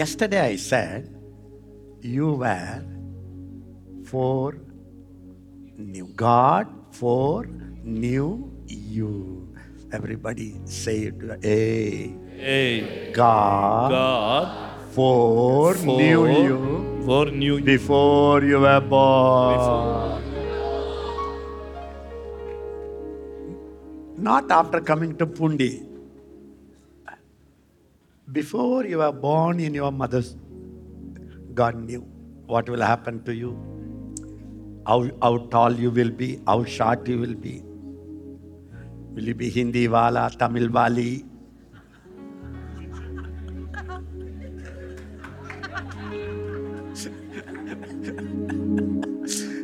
Yesterday I said you were for new. God for new you. Everybody say it. Hey, Hey, God, God, for, for new you for new before you were born. Not after coming to Pundi. Before you were born in your mother's, God knew what will happen to you, how, how tall you will be, how short you will be. Will you be Hindi wala, Tamil wali?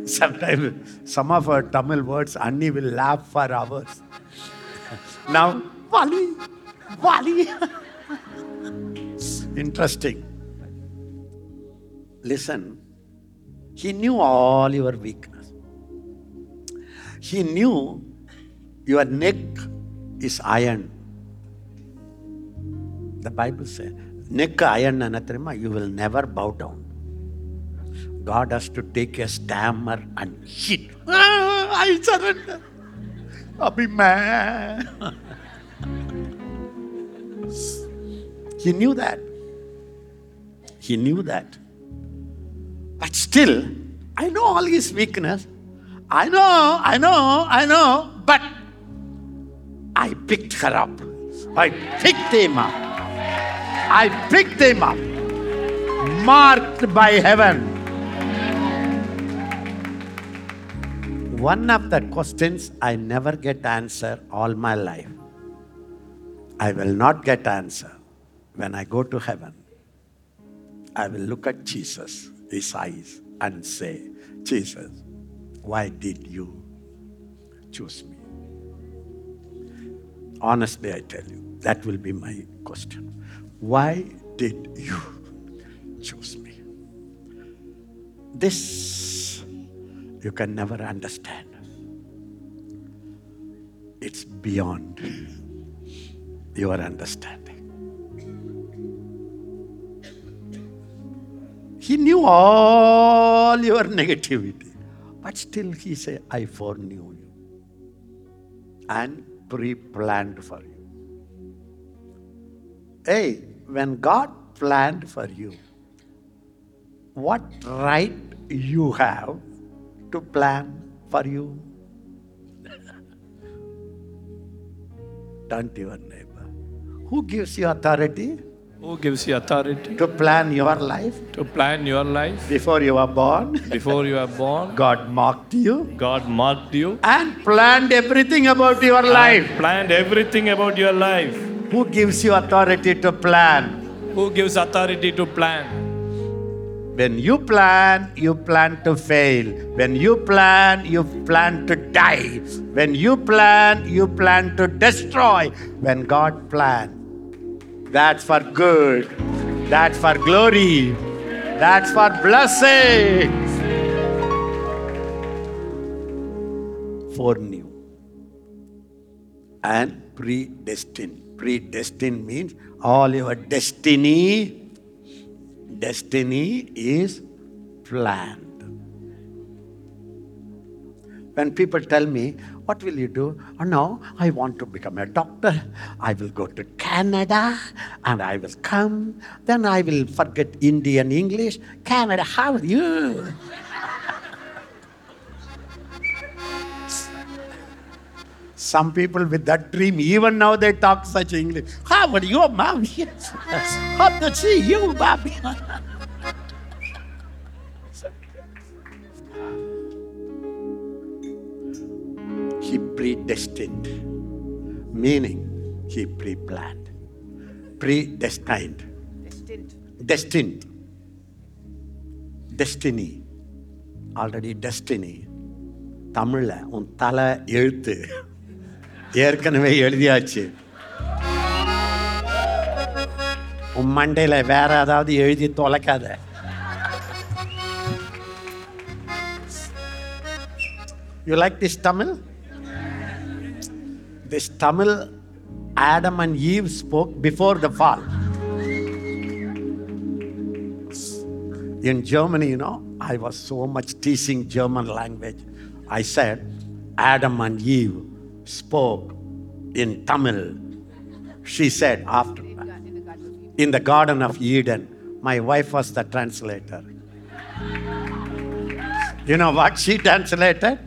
Sometimes some of our Tamil words, Anni will laugh for hours. now, wali, wali. Interesting. Listen, he knew all your weakness. He knew your neck is iron. The Bible says, neck iron anatrema, you will never bow down. God has to take a stammer and hit. Ah, I surrender. be mad. he knew that. He knew that. But still, I know all his weakness. I know, I know, I know, but I picked her up. I picked him up. I picked him up. Marked by heaven. One of the questions I never get answer all my life. I will not get answer when I go to heaven. I will look at Jesus, his eyes, and say, Jesus, why did you choose me? Honestly, I tell you, that will be my question. Why did you choose me? This you can never understand. It's beyond your understanding. He knew all your negativity, but still he said, I foreknew you and pre planned for you. Hey, when God planned for you, what right you have to plan for you? To your neighbor. Who gives you authority who gives you authority to plan your life? to plan your life Before you were born, before you are born. God marked you God marked you. and planned everything about your life. planned everything about your life. Who gives you authority to plan? Who gives authority to plan? When you plan, you plan to fail. When you plan, you plan to die. When you plan, you plan to destroy. When God plans, that's for good. That's for glory. That's for blessing. Foreknew and predestined. Predestined means all your destiny destiny is planned. When people tell me, What will you do? Oh, no, I want to become a doctor. I will go to Canada and I will come. Then I will forget Indian English. Canada, how are you? Some people with that dream, even now they talk such English. How are you, mom? Hope to see you, Bobby. he predestined, meaning he pre-planned, predestined, destined, destiny, already destiny. தமிழ்ல உன் தலை எழுத்து ஏற்கனவே எழுதியாச்சு உன் மண்டையில வேற ஏதாவது எழுதி தொலைக்காத You like this Tamil? This Tamil Adam and Eve spoke before the fall. In Germany, you know, I was so much teaching German language. I said, Adam and Eve spoke in Tamil. She said, after in the Garden of Eden, my wife was the translator. You know what she translated?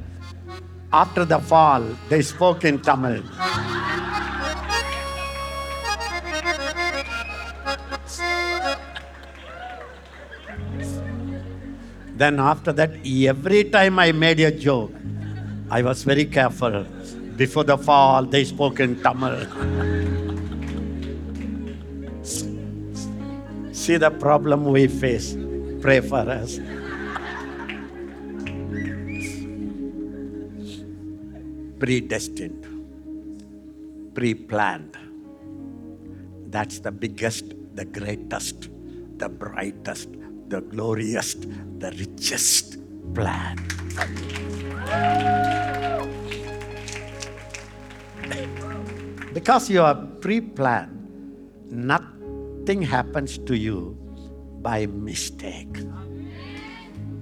After the fall, they spoke in Tamil. Then after that, every time I made a joke, I was very careful. Before the fall, they spoke in Tamil. See the problem we face. Pray for us. Predestined, pre planned. That's the biggest, the greatest, the brightest, the glorious, the richest plan. Because you are pre planned, nothing happens to you by mistake.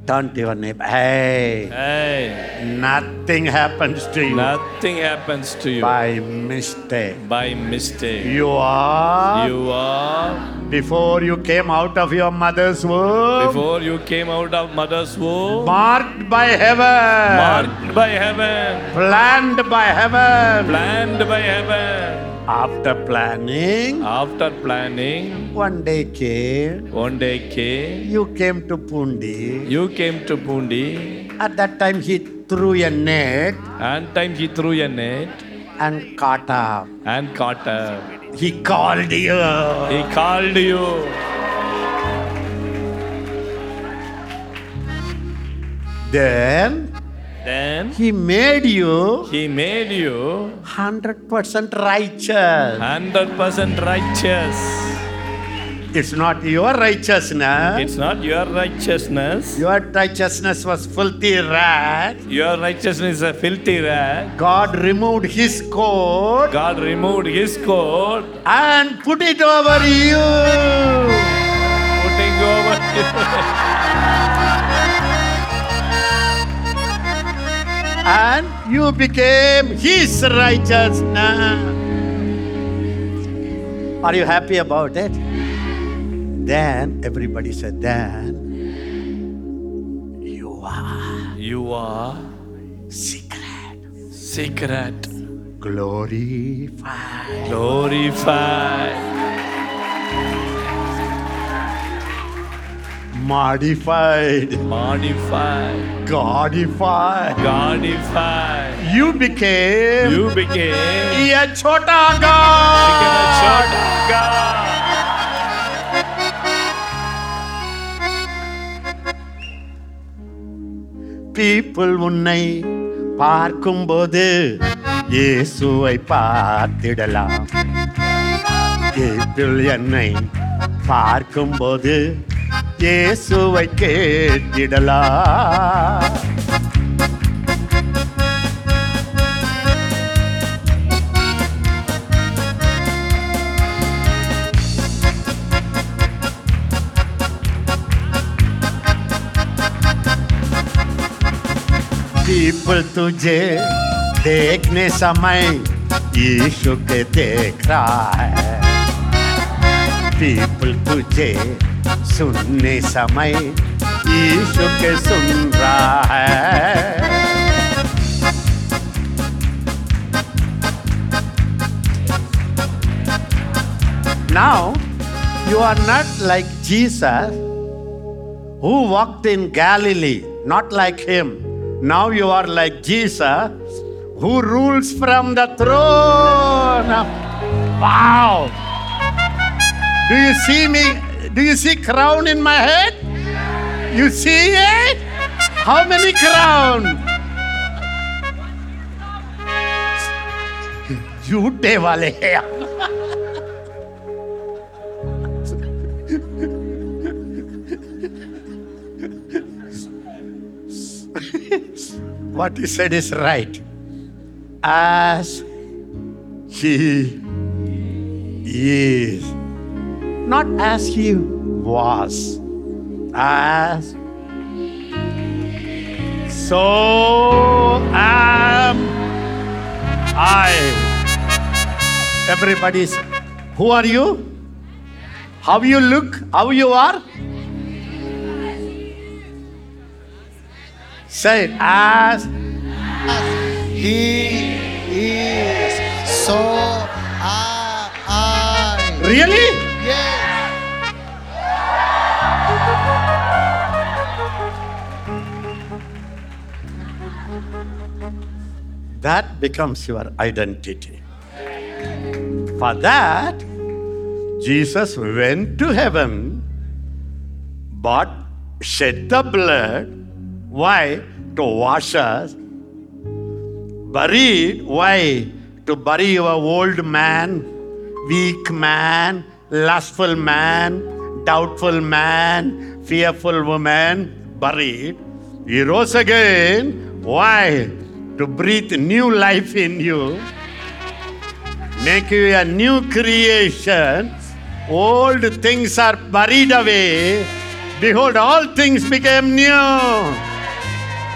Turn to your neighbor. Hey, Hey, nothing happens to you nothing happens to you by mistake. by mistake. You are, You are, before you came out of your mother's womb, before you came out of mother's womb, marked by heaven, marked by heaven, planned by heaven. planned by heaven. After planning, After planning, one day came, one day came, you came to Pundi. you came to Pundi, At that time, he threw a net and time he threw a net and caught up. and caught up. He called you. He called you. Then Then he made you he made you 100% righteous. 100% righteous. It's not your righteousness. It's not your righteousness. Your righteousness was filthy rag. Your righteousness is a filthy rag. God removed his coat God removed his coat, and put it over you. putting over And you became his righteousness. Are you happy about it? Then everybody said, Then you are You are secret, secret, glorified. glorified, modified, modified, godified. godified. You became You became, a chota became a God. chota God. People உன்னை பார்க்கும்போது இயேசுவை பார்த்திடலாம் People என்னை பார்க்கும்போது இயேசுவை கேட்டிடலாம் people तुझे देखने समय यीशु के देख रहा है पीपल तुझे सुनने समय ईशु के सुन रहा है। Now you are not like Jesus who walked in Galilee not like him now you are like Jesus who rules from the throne wow do you see me Do you see crown in my head? You see it? How many crown? झूठे वाले हैं what he said is right. As he is, not as he was, as so am I. Everybody's, who are you? How you look? How you are? Say it as He is. So am I. really? That becomes your identity. For that, Jesus went to heaven, but shed the blood. Why? To wash us. Buried. Why? To bury your old man, weak man, lustful man, doubtful man, fearful woman. Buried. He rose again. Why? To breathe new life in you make you a new creation. Old things are buried away. Behold, all things became new.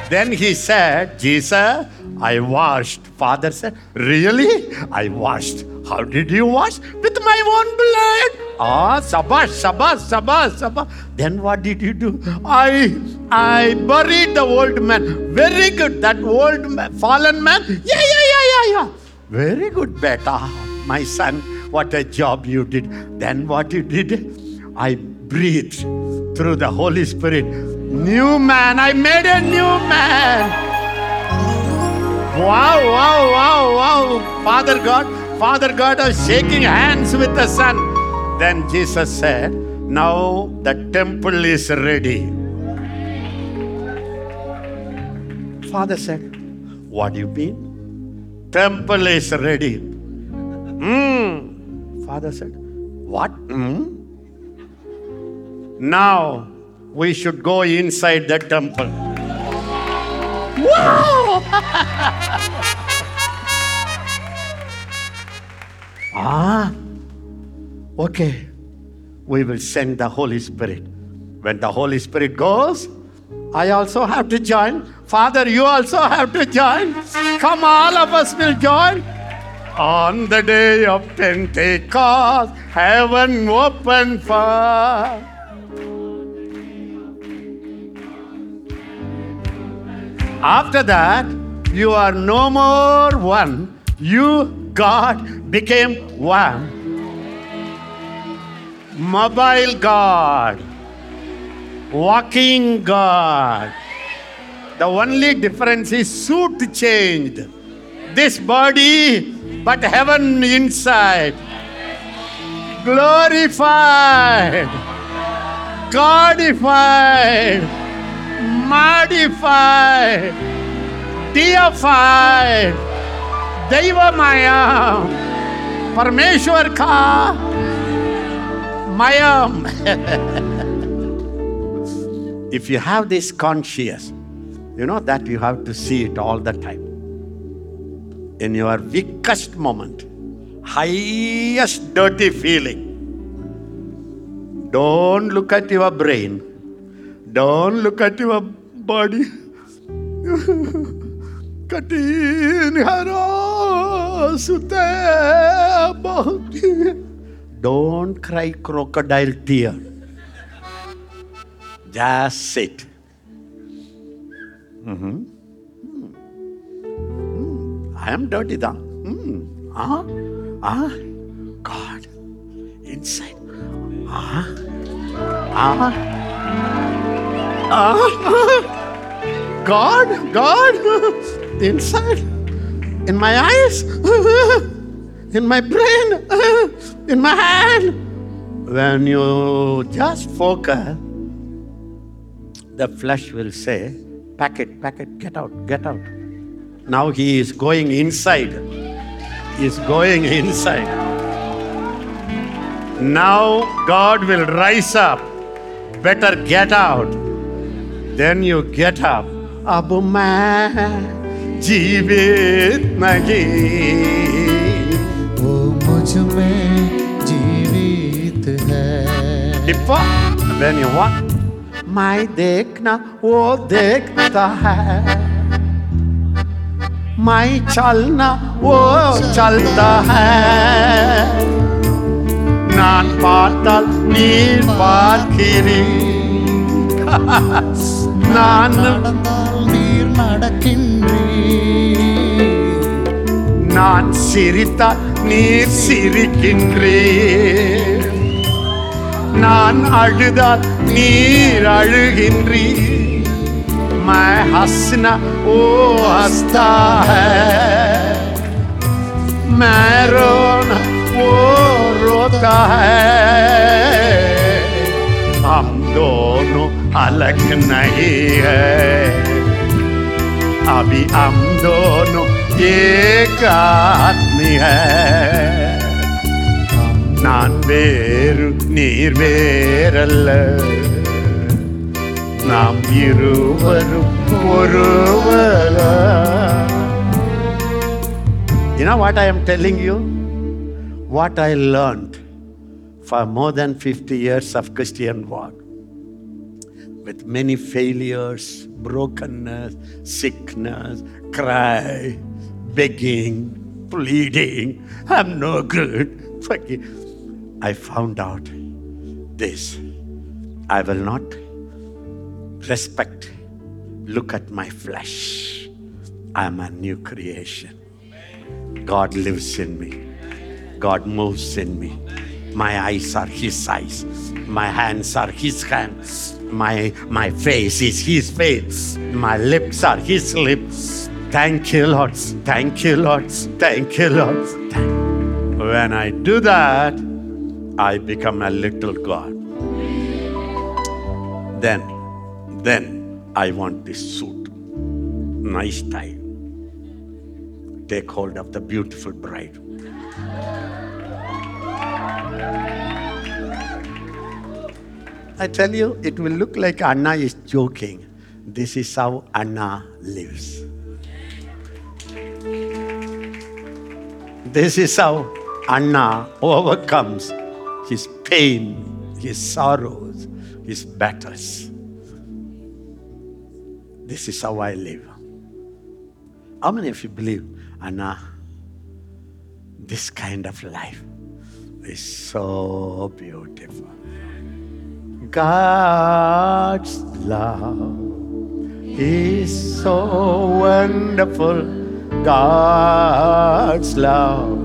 Then he said, Jesus, I washed. Father said, Really? I washed. How did you wash? With my own blood. Ah, sabash, sabash, sabash, sabash. Then what did you do? I I buried the old man. Very good. That old man, fallen man. Yeah, yeah, yeah, yeah, yeah. Very good, beta, my son. What a job you did. Then what you did? I breathed through the Holy Spirit. New man. I made a new man. Wow, wow, wow, wow. Father God, Father God was shaking hands with the Son. Then Jesus said, Now the temple is ready. Father said, What do you mean? Temple is ready. Hmm. Father said, What? Hmm? Now we should go inside the temple. Wow! ah, okay. We will send the Holy Spirit. When the Holy Spirit goes, I also have to join. Father, you also have to join. Come, all of us will join. On the day of Pentecost, heaven opened for. After that, you are no more one. You, God, became one. Mobile God, walking God. The only difference is suit changed. This body, but heaven inside. Glorified, Godified, modified, deified, Devamaya, Parmeshwar ka Mayam. if you have this conscious, you know that you have to see it all the time. In your weakest moment, highest dirty feeling, don't look at your brain, don't look at your body. कठिन हरो सुते बहुत don't cry crocodile tear. Just sit. Mhm. Hmm. Hmm. I am dirty da. Hmm. Ah, ah, God, inside. Ah, ah, ah, God, God, inside, in my eyes, in my brain, in my hand. When you just focus, the flesh will say, Pack it, pack it, get out, get out. Now he is going inside. He is going inside. Now God will rise up. Better get out. Then you get up. Abu man. जीवित नहीं वो मुझ में जीवित है Before, when you walk, मैं देखना वो देखता है मैं चलना वो चलता है நான் பார்த்தால் நீர் பார்க்கிறீர் நான் நடந்தால் நீர் நடக்கின்றீர் நான் சிரித்தால் நீர் சிரிக்கின்றீர் நான் அழுதால் நீர் அழுகின்றீர் मैं हंसना वो हंसता है मैं रोना वो रोता है हम दोनों अलग नहीं है अभी हम दोनों एक आदमी है நான் வேறு நீர் வேறல்ல நாம் இருவரும் ஒருவர You know what I am telling you? What I learned for more than 50 years of Christian walk With many failures, brokenness, sickness, cry, begging, pleading, I'm no good. I found out this. I will not respect, look at my flesh. I am a new creation. God lives in me. God moves in me. My eyes are His eyes. My hands are His hands. My, my face is His face. My lips are His lips. Thank you, Lord. Thank you, Lord. Thank you, Lord. Thank- When I do that, I become a little God. Then, then I want this suit. Nice tie. Take hold of the beautiful bride. I tell you, it will look like Anna is joking. This is how Anna lives. This is how Anna overcomes his pain, his sorrows, his battles. This is how I live. How many of you believe, Anna, this kind of life is so beautiful? God's love is so wonderful. God's love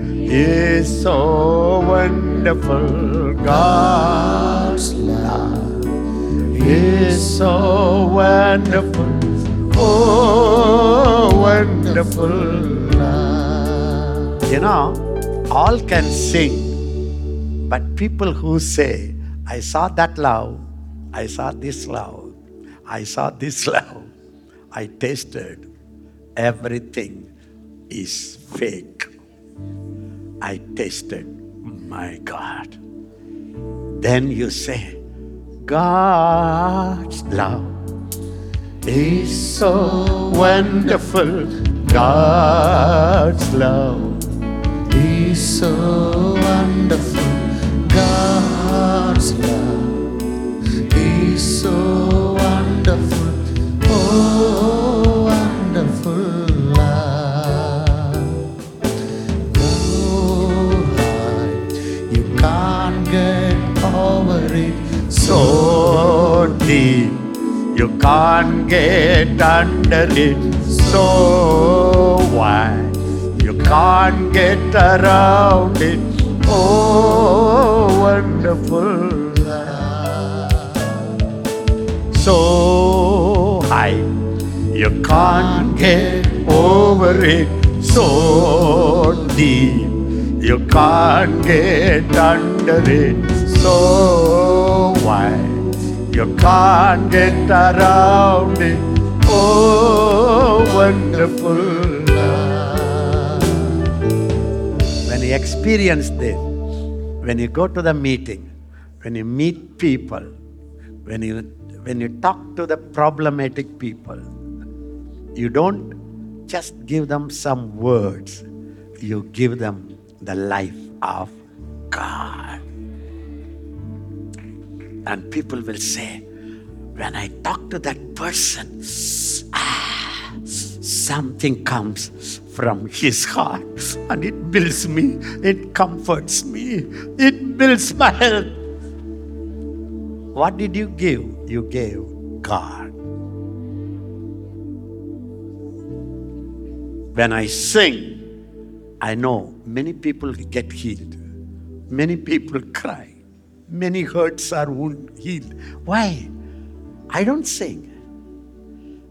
is so wonderful. God's love is so wonderful. Oh, wonderful love. You know, all can sing, but people who say, I saw that love, I saw this love, I saw this love, I tasted, everything is fake. I tasted, my God. Then you say, God's love is so wonderful. God's love is so wonderful. Love so wonderful. Oh, wonderful love. Oh, High, you can't get over it. so deep, you can't get under it. So wide, you can't get around it. Oh, wonderful love. So high, you can't get over it. So deep, you can't get under it. So wide, you can't get around it. Oh, wonderful experience this, when you go to the meeting, when you meet people, when you when you talk to the problematic people, you don't just give them some words, you give them the life of God. And people will say, when I talk to that person, ah, something comes from his heart and it builds me, it comforts me, it builds my health. What did you give? You gave God. When I sing, I know many people get healed, many people cry, many hurts are wound healed. Why? I don't sing.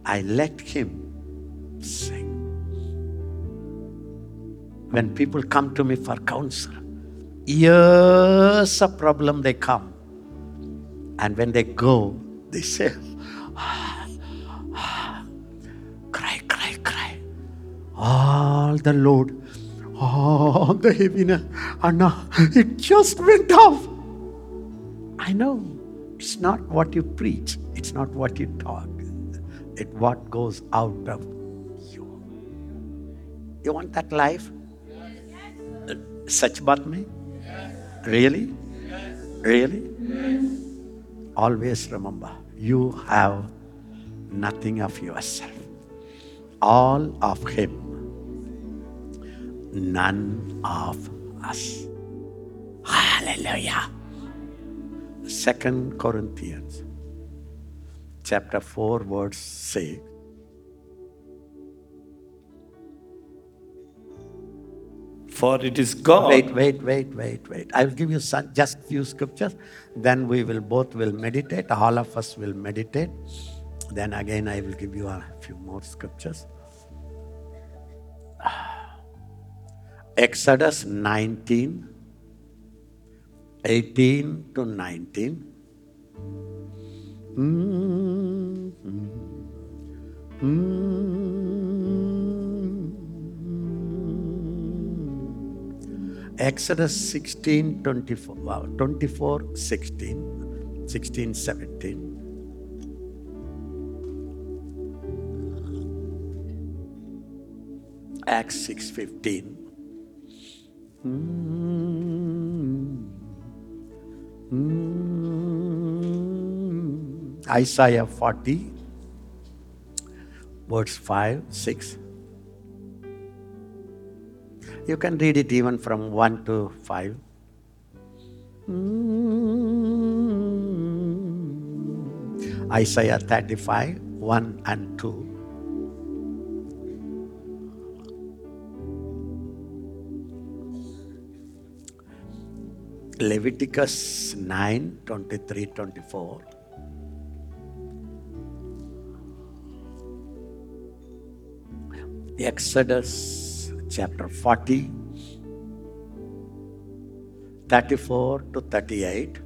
I let Him sing. When people come to me for counsel, years of problem they come. And when they go, they say, "Ah, ah, cry, cry, cry. All the load, all the heaviness, and now it just went off. I know it's not what you preach, it's not what you talk, it's what goes out of you. You want that life? Such but me? Really? Really? Always remember, you have nothing of yourself, all of Him, none of us. Hallelujah. Second Corinthians chapter 4 verse 6 For it is God. Wait, wait, wait, wait, wait. I will give you some, just few scriptures. Then we will both will meditate. All of us will meditate. Then again, I will give you a few more scriptures. Exodus 19, 18 to 19. Mm, mm, Exodus 16, 24, wow, 24, 16, 16, 17. Acts 6, 15. Mm. Mm. Isaiah 40, verse 5, 6. You can read it even from 1 to 5. Mm. Isaiah 35, 1 and 2. Leviticus 9, 23, 24. Exodus chapter 40, 34 to 38.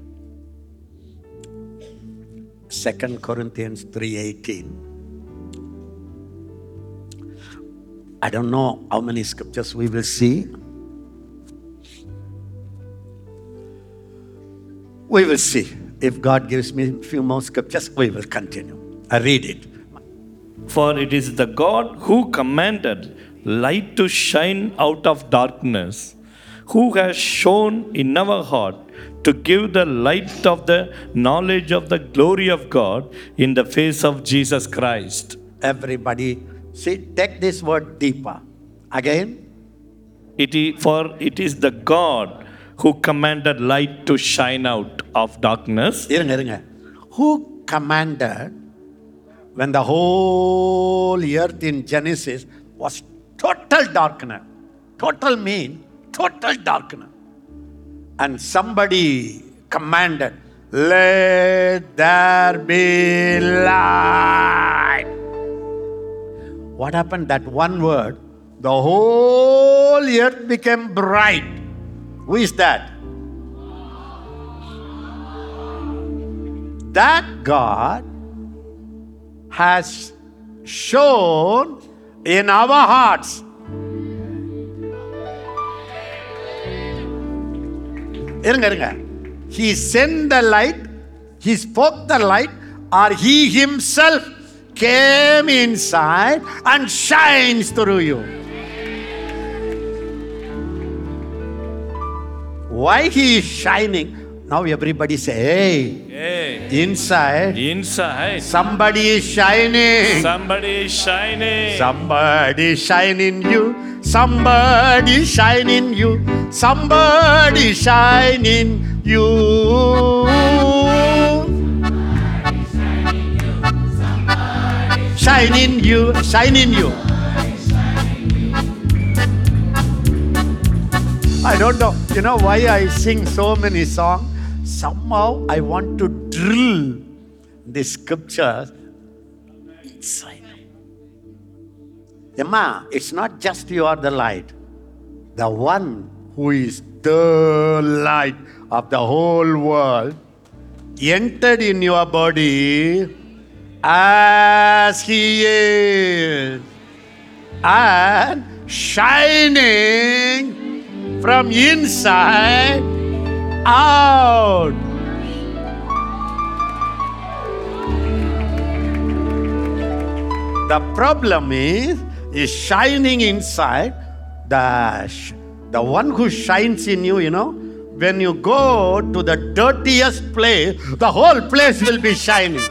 2 Corinthians 3:18. I don't know how many scriptures we will see. We will see. If God gives me a few more scriptures, we will continue. I read it. For it is the God who commanded light to shine out of darkness, who has shown in our heart to give the light of the knowledge of the glory of God in the face of Jesus Christ. Everybody, see, take this word deeper. Again, it is, for it is the God who commanded light to shine out of darkness. Who commanded when the whole earth in Genesis was total darkness. Total mean total darkness. And somebody commanded, let there be light. What happened? That one word, the whole earth became bright. Who is that? That God has shown in our hearts. இருங்க இருங்க he sent the light he spoke the light or he himself came inside and shines through you why he is shining Now everybody say hey Hey, Inside, inside, somebody is shining. somebody is shining. Somebody shine in you. Somebody shine in you. Somebody shine in you. Shine in you. Shine in you. I don't know. You know why I sing so many songs? Somehow I want to drill the scriptures inside. Emma, it's not just you are the light. The one who is the light of the whole world entered in your body as he is and shining from inside out. The problem is, is shining inside. The, the one who shines in you, you know, when you go to the dirtiest place, the whole place will be shining.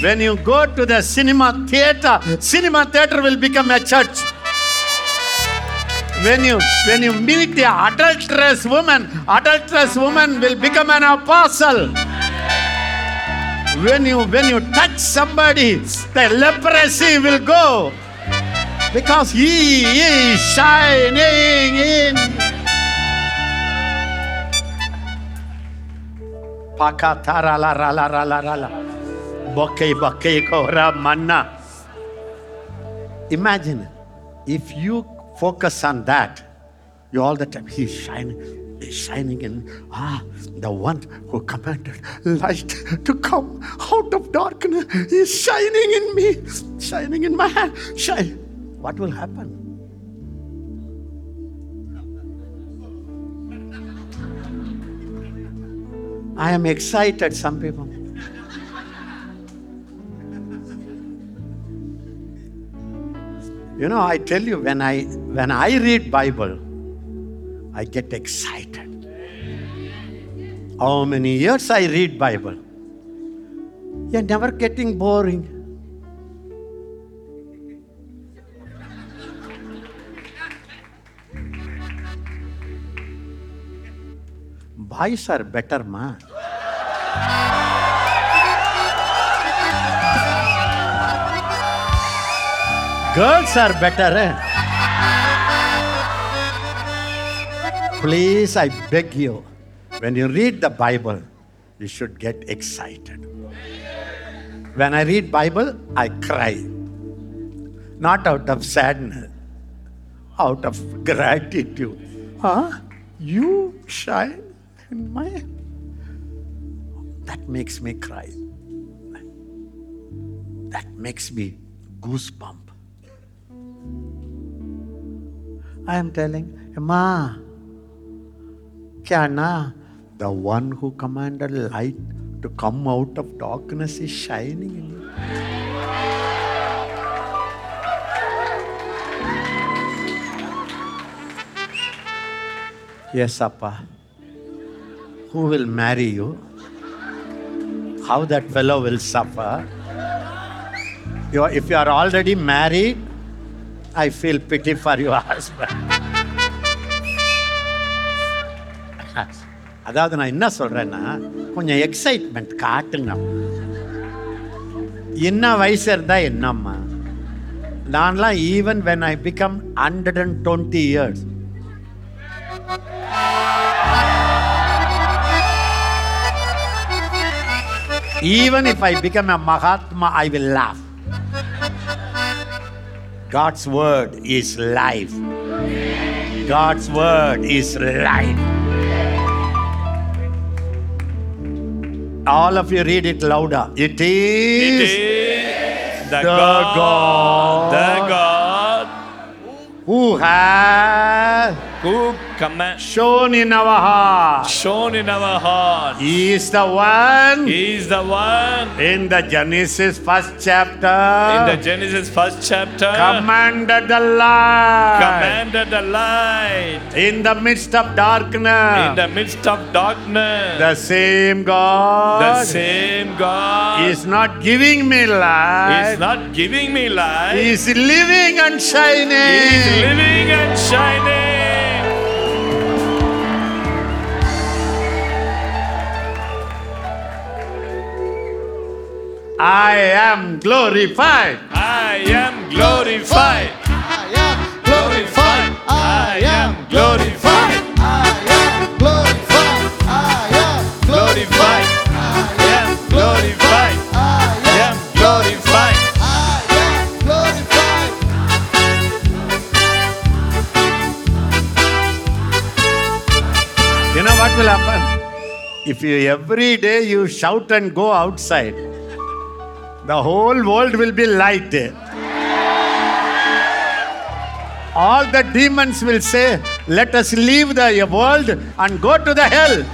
When you go to the cinema theater, cinema theater will become a church. When you when you meet the adulterous woman, adulterous woman will become an apostle. When you when you touch somebody, the leprosy will go. Because he is shining in. Pakatara la la la la la la kora manna. Imagine if you focus on that, you all the time, he's shining, he's shining in, ah, the one who commanded light to come out of darkness is shining in me, shining in my hand. Shine. What will happen? I am excited, some people. You know, I tell you, when I when I read Bible, I get excited. How many years I read Bible? You're never getting boring. Boys are better, man. Girls are better, eh? Please, I beg you, when you read the Bible, you should get excited. When I read Bible, I cry. Not out of sadness, out of gratitude. Huh? You shine in my that makes me cry. That makes me goosebump. I am telling, Ma, Kyana, the one who commanded light to come out of darkness is shining in you. Yes, Appa. Who will marry you? How that fellow will suffer? You are, if you are already married, I feel pity for your husband. அதாவது நான் என்ன சொல்றேன்னா கொஞ்சம் excitement காட்டுங்க. என்ன வயசு இருந்தால் என்னம்மா? நான்லாம் even when I become hundred and twenty years even if I become a Mahatma I will laugh God's word is life. God's word is life. All of you read it louder. It It is, is the, the God, God the God who has command shown in our heart. shown in our heart. He is the one He is the one in the Genesis first chapter. in the Genesis first chapter commanded the light commanded the light in the midst of darkness. in the midst of darkness. the same God The same God is not giving me light. is not giving me light. He is living and shining. He is living and shining. I am glorified. I am glorified. I am glorified. I am glorified. I am glorified. I am Glorified. I am glorified. I am glorified. I am glorified. You know what will happen? If you every day you shout and go outside, the whole world will be light. All the demons will say, Let us leave the world and go to the hell.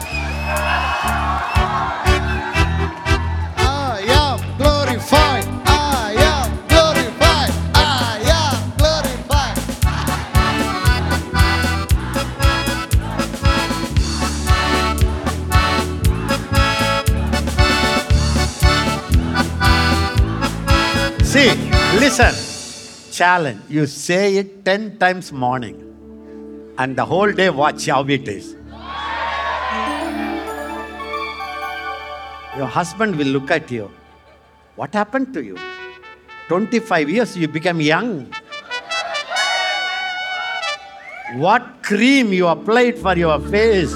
Listen. Challenge. You say it 10 times morning and the whole day watch how it is. Your husband will look at you. What happened to you? 25 years you became young. What cream you applied for your face?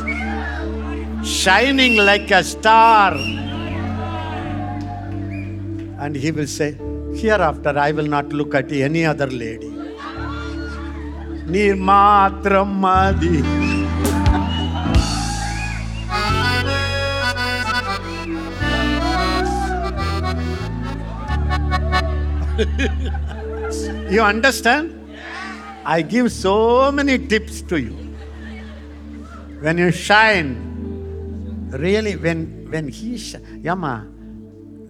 Shining like a star. And he will say, Hereafter, I will not look at any other lady. Neer matram you understand? I give so many tips to you. When you shine, really, when when he, sh- Yama,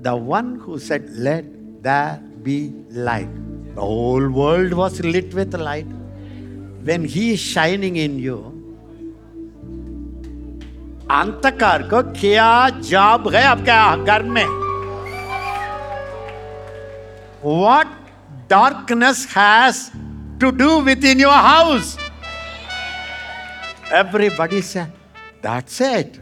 the one who said, "Let there be light. The whole world was lit with light. When he is shining in you, अंतकार को क्या job है आपके घर में what darkness has to do within your house everybody say that's it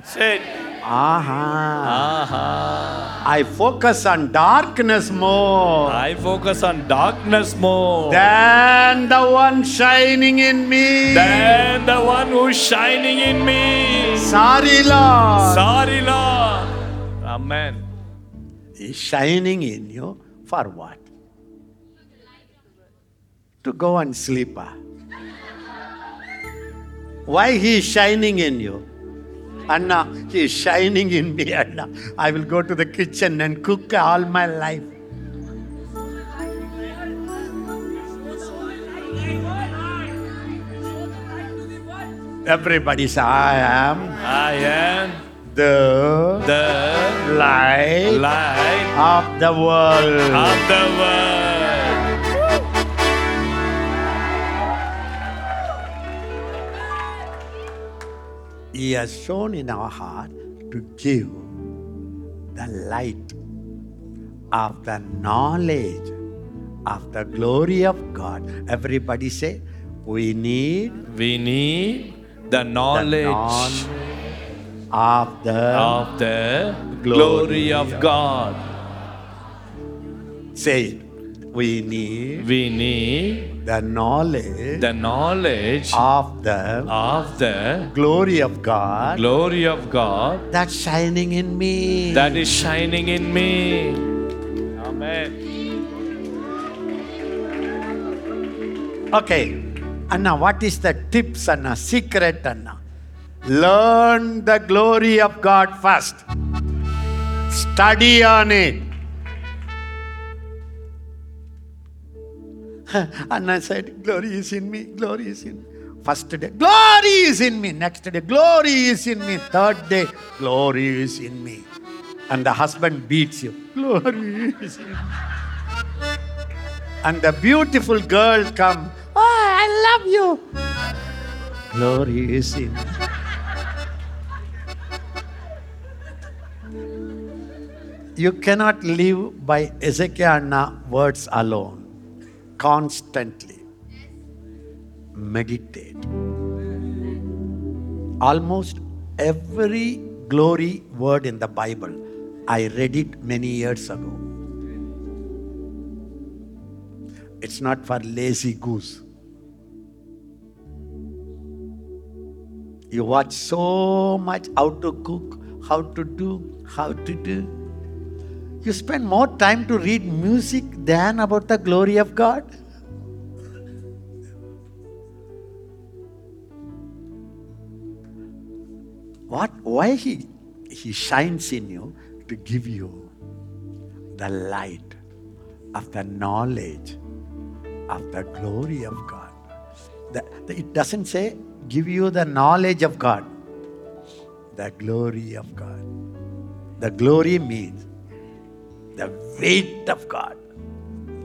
That's it. aha Aha. I focus on darkness more I focus on darkness more than the one shining in me. than the one who's shining in me. Sorry, Lord. Sorry, Lord. Amen. He's shining in you for what? To go and sleep. ah. Why he is shining in you? Anna, he is shining in me, Anna. I will go to the kitchen and cook all my life. Everybody say, I am I am the the light light of the world. of the world. He has shown in our heart to give the light of the knowledge of the glory of God. Everybody say, we need We need the the knowledge knowledge of the of the glory of God. say it. We need We need the knowledge the knowledge of the of the glory of God glory of God that's shining in me. that is shining in me. Amen. Okay. Anna, what is the tips, Anna? Secret, Anna. Learn the glory of God first. Study on it. Anna said, Glory is in me, glory is in me. First day, glory is in me. Next day, glory is in me. Third day, glory is in me. And the husband beats you. Glory is in me. And the beautiful girl come. Oh, I love you. Glory is in me. You cannot live by Ezekiah words alone. Constantly meditate. Almost every glory word in the Bible, I read it many years ago. It's not for lazy goose. You watch so much how to cook, how to do, how to do. You spend more time to read music than about the glory of God. What why he he shines in you to give you the light of the knowledge of the glory of God. The- the- it doesn't say give you the knowledge of God, the glory of God. The glory means the weight of God.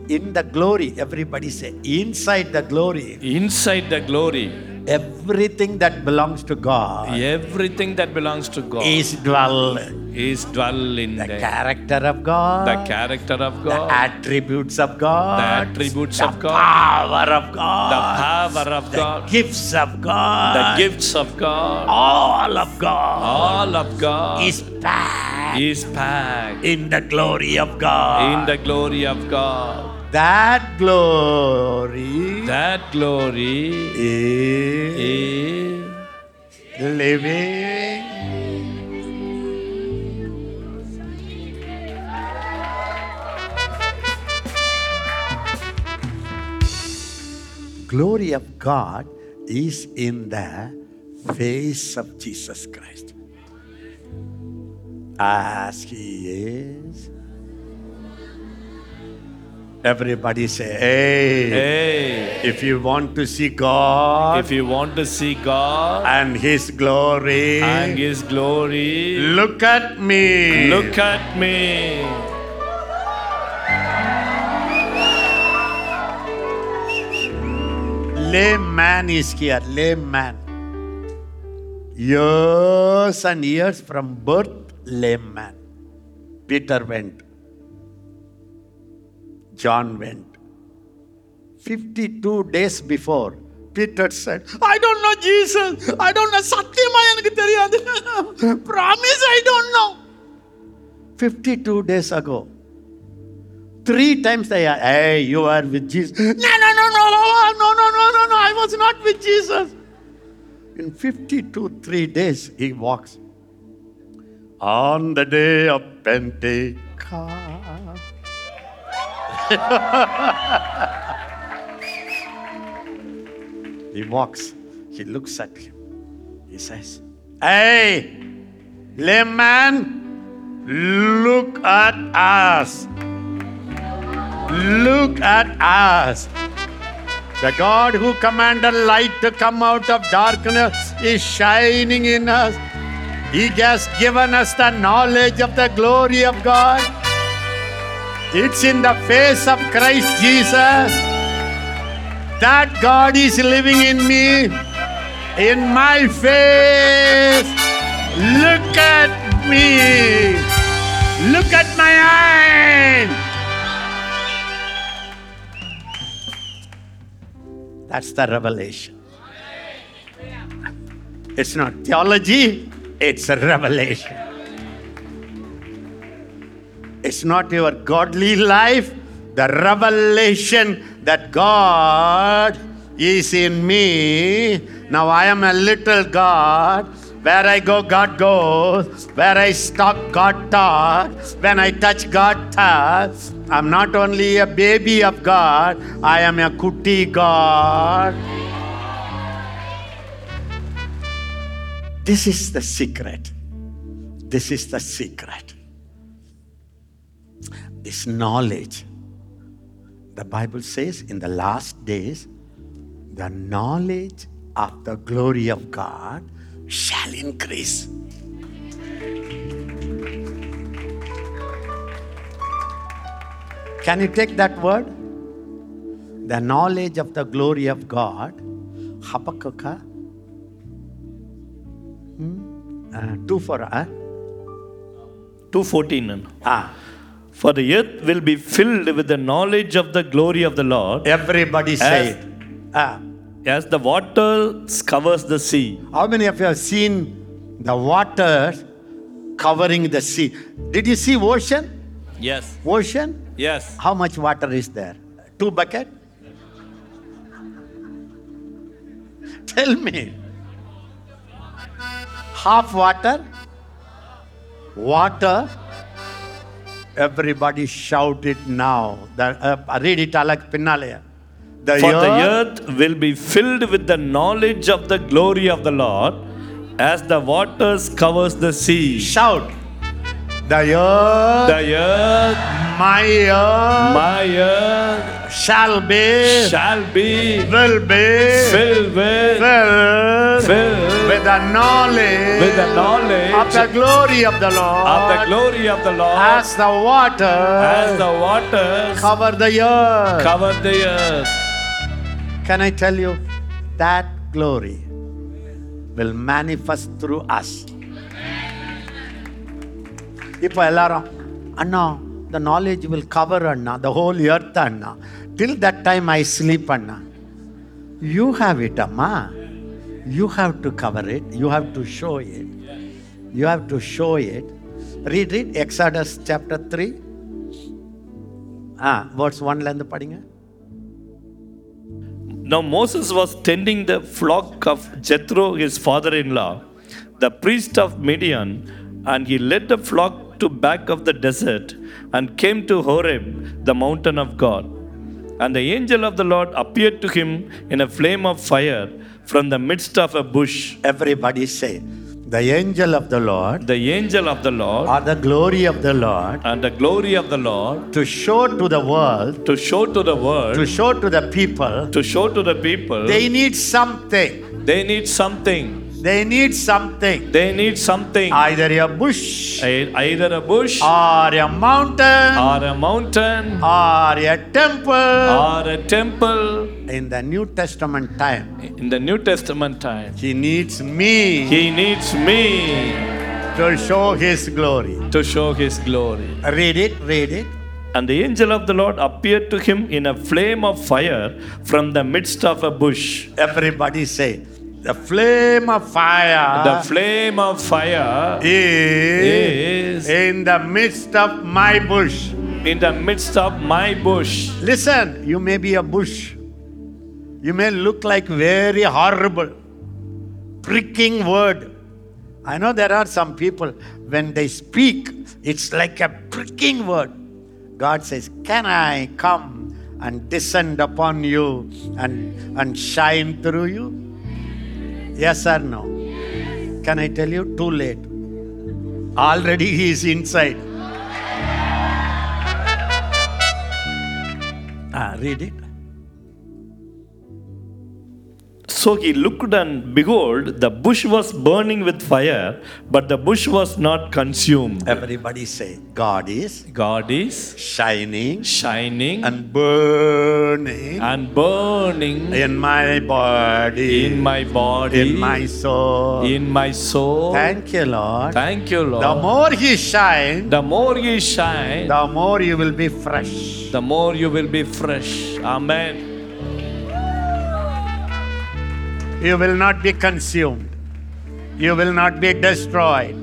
In the glory, everybody say, inside the glory, Inside the glory, everything that belongs to God everything that belongs to God is dwell. is dwell in The there. character of God, The character of God. the attributes of God, The attributes the of God, power of God, the power of the God, gifts of God, the gifts of God, all of God all of God is packed is packed in the glory of God. in the glory of God. that glory That glory is is living. Glory of God is in the face of Jesus Christ. As He is. Everybody say, hey. Hey, If you want to see God if you want to see God and His glory, and His glory, look at me. look at me. Layman is here. Layman. Years and years from birth, layman. Peter went. John went. 52 days before, Peter said, I don't know Jesus. I don't know. சத்தியமா எனக்கு தெரியாது. Promise I don't know. 52 days ago. Three times they are, hey, you are with Jesus. No, no, no, no, no, no, no, no, no, no, I was not with Jesus. In 52, three days, he walks. On the day of Pentecost. he walks, he looks at him. He says, Hey, layman, look at us. Look at us. The God who commanded light to come out of darkness is shining in us. He has given us the knowledge of the glory of God. It's in the face of Christ Jesus. That God is living in me, in my face. Look at me. Look at my eyes. That's the revelation. It's not theology, it's a revelation. It's not your godly life, the revelation that God is in me. Now I am a little God. Where I go, God goes. Where I stop, God talks. When I touch, God touches. I'm not only a baby of God, I am a kuti God. This is the secret. This is the secret. This knowledge. The Bible says in the last days, the knowledge of the glory of God shall increase. Can you take that word? The knowledge of the glory of God. Habakkuk. Uh, two for uh, 214. ah. For the earth will be filled with the knowledge of the glory of the Lord, Everybody say As- it. Ah. as the waters covers the sea. How many of you have seen the water covering the sea? Did you see ocean? Yes. Ocean? Yes. How much water is there? Two bucket? Tell me. Half water? Water? Everybody shout it now. The, uh, read it alak pinnalaya. The For the earth earth will be filled with the knowledge of the glory of the Lord, as the waters covers the sea. shout. The earth, The earth, my earth, my earth, shall be, shall be will be filled with, filled filled with the knowledge with the knowledge of the glory of the Lord of the glory of the Lord, as the water as the waters cover the earth. cover the earth. Can I tell you that glory will manifest through us? இப்போ எல்லாரும் அண்ணா the knowledge will cover அண்ணா the whole earth Anna till that time I sleep Anna you have it அம்மா you have to cover it you have to show it you have to show it read read Exodus chapter three uh words ஒன்லேருந்து படிங்க. Now Moses was tending the flock of Jethro, his father in law, the priest of Midian, and he led the flock to back of the desert and came to Horeb, the mountain of God. And the angel of the Lord appeared to him in a flame of fire from the midst of a bush. Everybody say, the angel of the Lord The angel of the Lord or the glory of the Lord and the glory of the Lord to show to the world, to show to the world, to show to the people, to show to the people, they need something. they need something. They need something. They need something. Either a bush Ei- Either a bush or a mountain or a mountain or a temple. or a temple In the New Testament time, in the New Testament time. he needs me He needs me to show his glory. to show his glory. Read it, read it. And the angel of the Lord appeared to him in a flame of fire from the midst of a bush. Everybody say, the flame of fire The flame of fire is is in the midst of my bush. in the midst of my bush. Listen, you may be a bush. You may look like very horrible, pricking word. I know there are some people, when they speak, it's like a pricking word. God says, Can I come and descend upon you and, and shine through you? Yes or no? Can I tell you? Too late. Already he is inside. Ah, read it. So he looked, and behold, the bush was burning with fire, but the bush was not consumed. Everybody say, God is God is shining shining and burning and burning in my body, in my body, in my soul. in my soul. Thank you, Lord. Thank you, Lord. The more He shines, The more you shine, the more you will be fresh. the more you will be fresh. Amen. You will not be consumed. You will not be destroyed.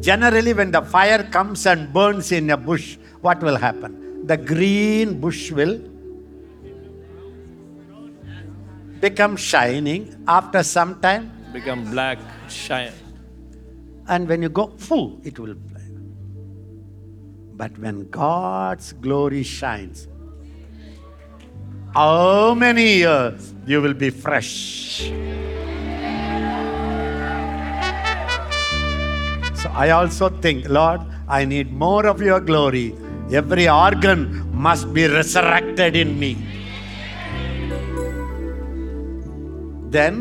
Generally, when the fire comes and burns in a bush, what will happen? The green bush will become shining after some time, Become black, shine. and when you go full, it will fly. But when God's glory shines, how many years you will be fresh? So I also think, Lord, I need more of your glory. Every organ must be resurrected in me. Then,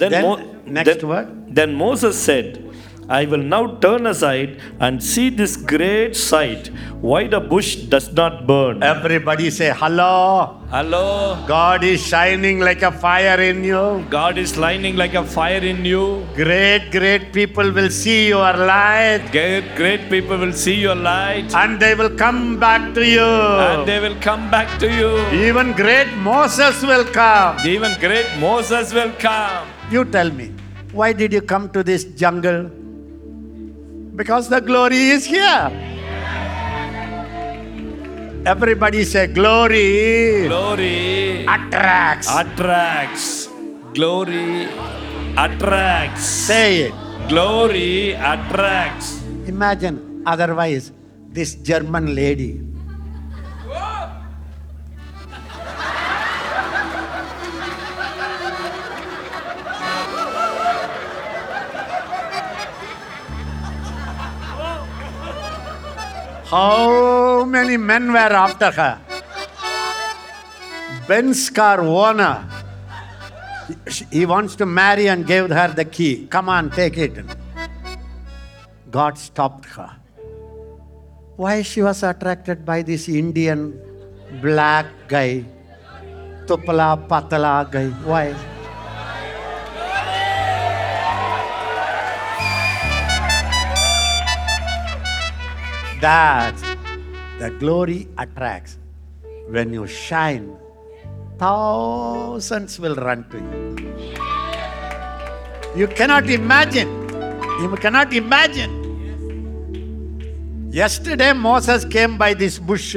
Then, Then, Mo- next then- word. Then Moses said, I will now turn aside and see this great sight, why the bush does not burn. everybody say, Hello. Hello, God is shining like a fire in you. God is shining like a fire in you. Great, great people will see your light Great, great people will see your light and they will come back to you. and they will come back to you. Even great Moses will come. Even great Moses will come. You tell me, why did you come to this jungle? Because the glory is here. Everybody say, glory Glory attracts. attracts. Glory attracts. Say it. Glory attracts. Imagine, otherwise, this German lady. How many men were after her? Benz car owner. He- wants to marry and gave her the key. Come on, take it. God stopped her. Why she was attracted by this Indian black guy, tupla patala guy? Why? That the glory attracts. When you shine, thousands will run to you. You cannot imagine. You cannot imagine. Yesterday, Moses came by this bush.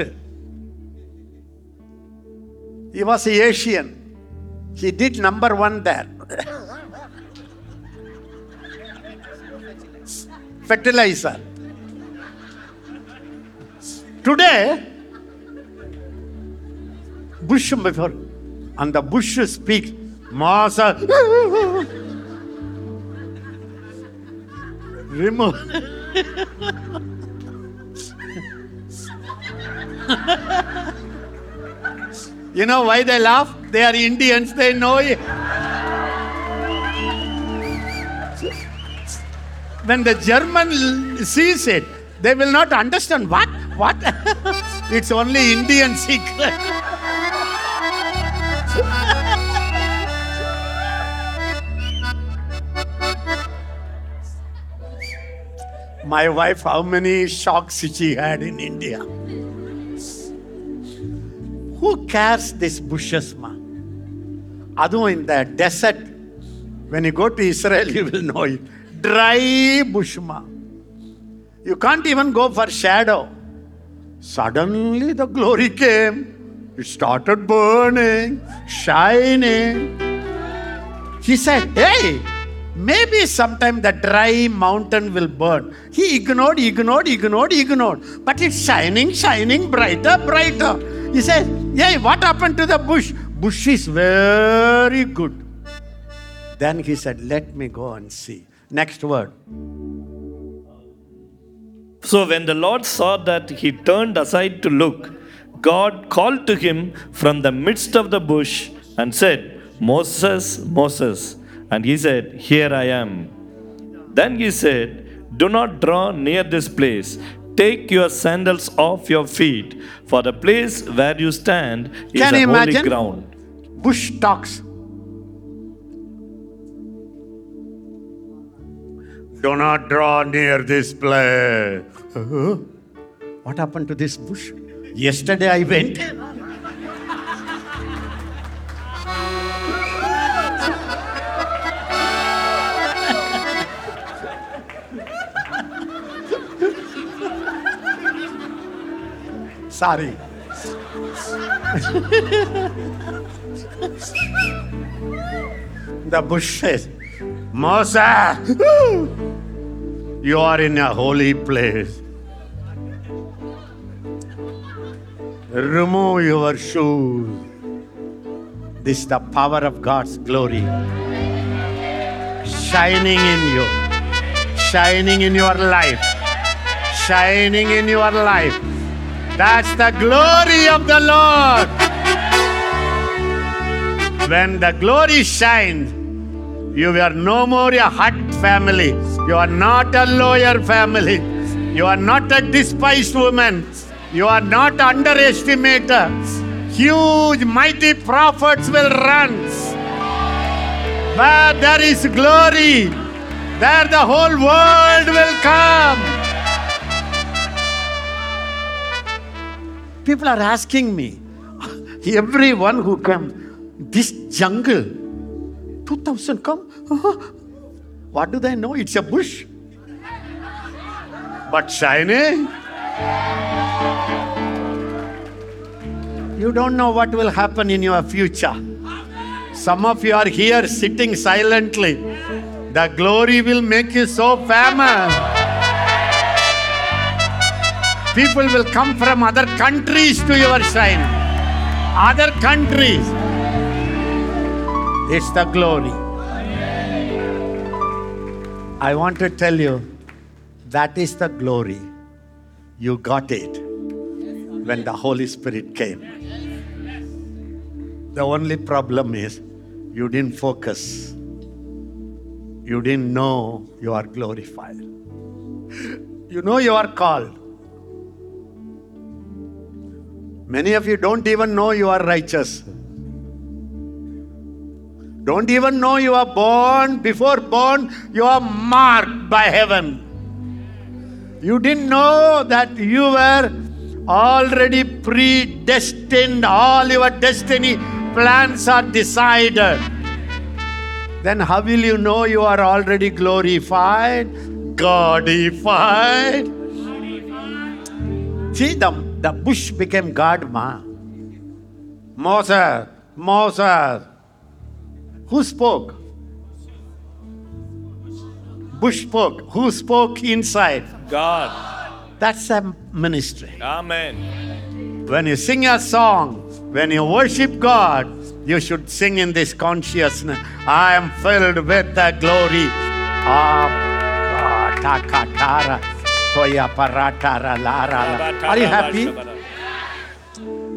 He was a Asian. He did number one there. Fertilizer. Today, bush before, and the bush speaks, Moses. Remove. You know why they laugh? They are Indians, they know it. When the German sees it, they will not understand what? What? it's only Indian secret. My wife, how many shocks she had in India? Who cares this bushes, ma? அதுவும் இந்த dessert when you go to Israel, you will know it. Dry bushma. You can't even go for shadow. Suddenly the glory came. It started burning, shining. He said, Hey, maybe sometime the dry mountain will burn. He ignored, ignored, ignored, ignored. But it's shining, shining brighter, brighter. He said, Hey, what happened to the bush? Bush is very good. Then he said, Let me go and see. Next word. So when the Lord saw that he turned aside to look, God called to him from the midst of the bush and said, Moses, Moses. And he said, Here I am. Then he said, Do not draw near this place. Take your sandals off your feet, for the place where you stand is Can a you holy imagine? ground. Bush talks. Do not draw near this place. Uh, What happened to this bush? Yesterday I went. Sorry. The bush says, Moses, you are in a holy place. Remove your shoes. This is the power of God's glory shining in you, shining in your life, shining in your life. That's the glory of the Lord. When the glory shines, you are no more a hut family. You are not a lawyer family. You are not a despised woman. You are not underestimated. Huge, mighty prophets will run. Where there is glory, there the whole world will come. People are asking me, everyone who comes, this jungle, 2000 come, uh-huh. what do they know? It's a bush. But shining, you don't know what will happen in your future. Some of you are here sitting silently. The glory will make you so famous. People will come from other countries to your shrine. Other countries. It's the glory. I want to tell you that is the glory. You got it when the Holy Spirit came. The only problem is you didn't focus. You didn't know you are glorified. You know you are called. Many of you don't even know you are righteous. Don't even know you are born. Before born, you are marked by heaven. You didn't know that you were already predestined, all your destiny plans are decided. Then how will you know you are already glorified? Godified? See, the, the bush became God, ma. Moses, Moses. Who spoke? Bush spoke. Who spoke inside? God. That's a ministry. Amen. When you sing a song, when you worship God, you should sing in this consciousness. I am filled with the glory of God. Takatara, toya paratara, lara, la. Are you happy?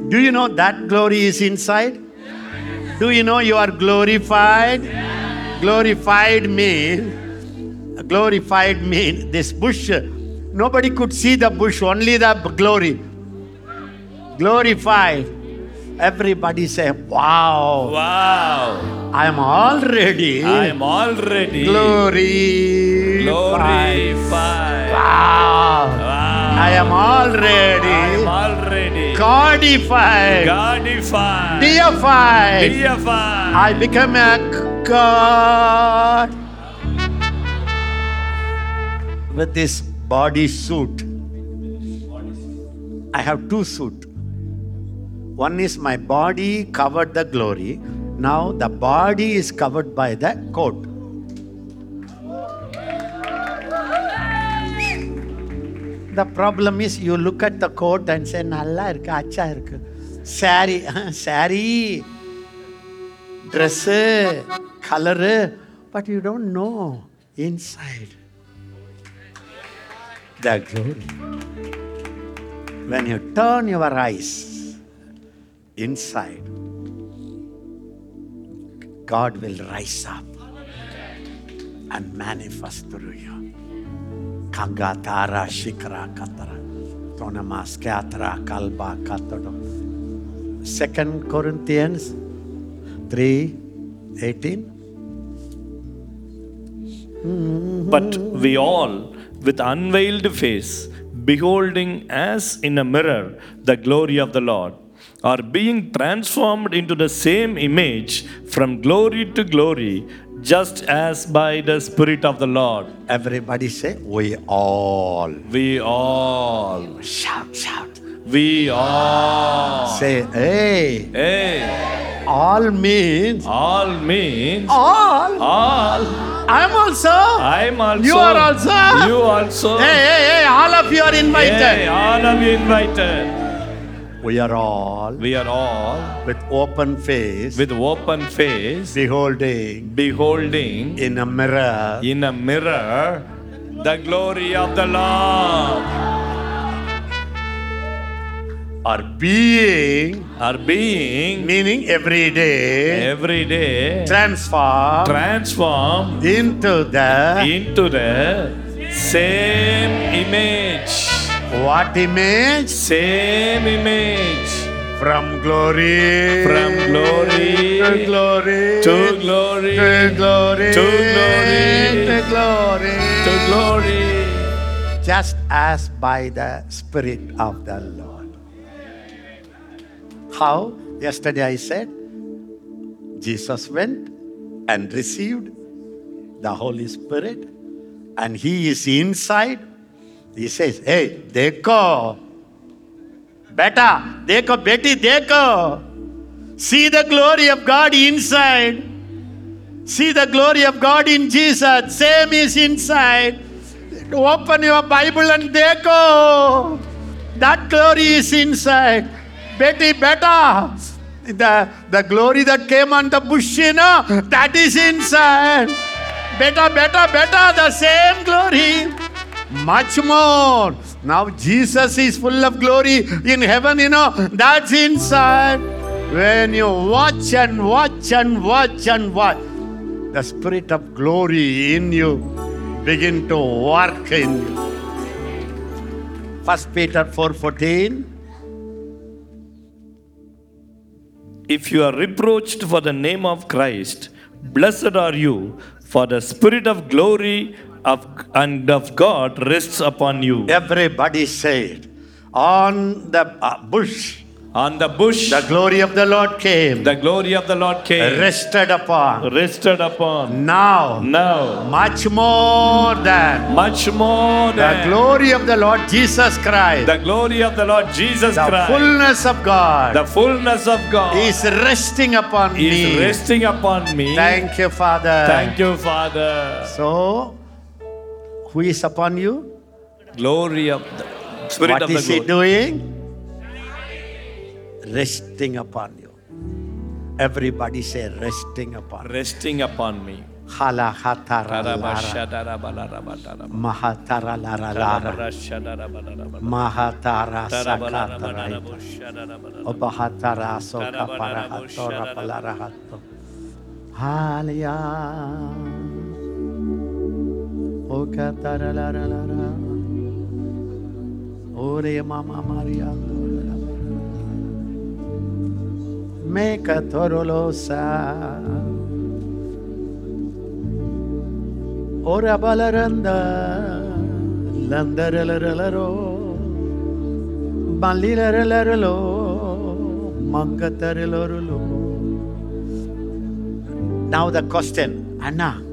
Do you know that glory is inside? Do you know you are glorified? Glorified means glorified mean this bush nobody could see the bush only the glory glorified everybody say wow Wow. i am already I am already glorified glorified. wow Wow. I am I am already already codified Godified. deified Deified. i become a god with this body suit i have two suit one is my body covered the glory now the body is covered by the coat the problem is you look at the coat and say நல்லா இருக்கு அச்சா இருக்கு saree saree dress colour but you don't know inside the glory when you turn your eyes inside god will rise up and manifest through you kangatara shikra katara tonamas katra kalba katado second corinthians 3 18 But we all, with unveiled face, beholding as in a mirror the glory of the Lord, are being transformed into the same image from glory to glory, just as by the Spirit of the Lord. everybody say we all We all, shout shout we all, say hey hey, all means all means all all. i'm also I'm also. You are also. You also. hey hey hey all of you are invited Hey, all of you invited. We are all We are all with open face with open face, beholding beholding in a mirror in a mirror the glory of the Lord. are being, are being meaning every day, every day transform transform into the into the same image. What image? Same image. From glory, From glory to glory, to glory to glory, to glory, to glory, to glory. just as by the Spirit of the Lord. How? Yesterday I said, Jesus went and received the Holy Spirit, and He is inside. He says, Hey, Deko. Beta, Deko, Betty, Deko. See the glory of God inside. See the glory of God in Jesus. Same is inside. Open your Bible and Deko. That glory is inside. Betty, Beta. The, the glory that came on the bush, you know, that is inside. Better, better, better, the same glory. Much more. Now Jesus is full of glory in heaven, you know, that's inside. When you watch and watch and watch and watch, the spirit of glory in you begin to work in you. First Peter 4:14. If you are reproached for the name of Christ, blessed are you, for the Spirit of glory of, and of God rests upon you. Everybody said, on the uh, bush, On the bush, the glory of the Lord came, the glory of the Lord came, rested upon. rested upon. Now, Now, much more than much more than. the glory of the Lord Jesus Christ, the glory of the Lord Jesus the Christ, fullness of God the fullness of God is resting upon is me. resting upon me. Thank you, Father. Thank you, Father. So, who is upon you? Glory of the Spirit what of is the he glory. doing? Resting upon you. Everybody say resting upon. Resting upon me. Hala hatara lara. Tarabashadarabalarabataram. Mahatara lara lara. Mahatara sakatara. Obahatara soka parahatora palarahato. O cantara la. Ore mamá María. Me catorolosa. Ora balaranda. Landara la la Now the question, Anna.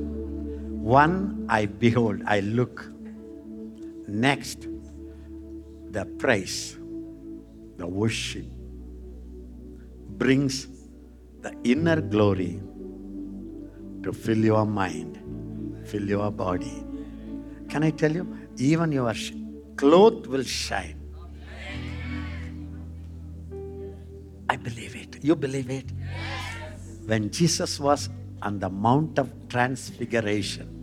One, I behold, I look. Next, the praise, the worship brings the inner glory to fill your mind, fill your body. Can I tell you? Even your cloth will shine. I believe it. You believe it? When Jesus was on the Mount of Transfiguration,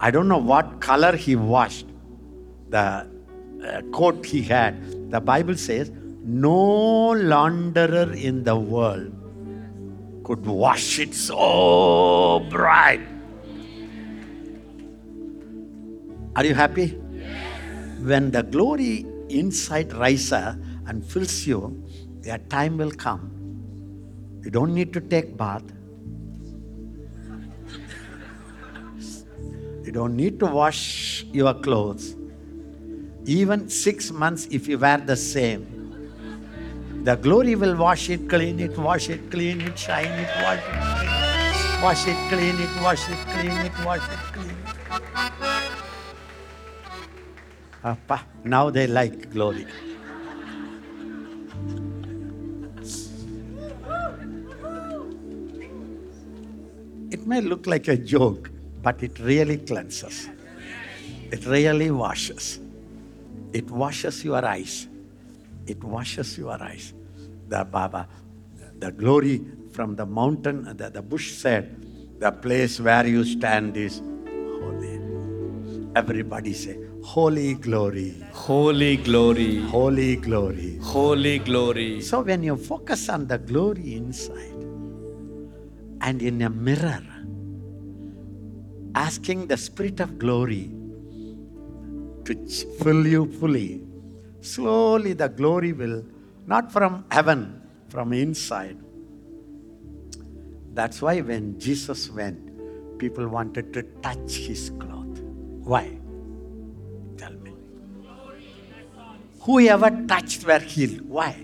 I don't know what color he washed the uh, coat he had. The Bible says, no launderer in the world could wash it so bright. Are you happy? When the glory inside rises and fills you, a time will come. You don't need to take bath. You don't need to wash your clothes. Even six months, if you wear the same, the glory will wash it, clean it, wash it, clean it, shine it, wash it, wash it, clean it, wash it, clean it, wash it, clean it. Appa, now they like glory. It may look like a joke, but it really cleanses. It really washes. It washes your eyes. It washes your eyes. The Baba, the glory from the mountain, the, the bush said, the place where you stand is holy. Everybody say, Holy glory, Holy glory. holy glory. Holy glory. So when you focus on the glory inside and in a mirror, asking the Spirit of glory to fill you fully, slowly the glory will, not from heaven, from inside. That's why when Jesus went, people wanted to touch his cloth. Why? Tell me. Whoever touched were healed. Why?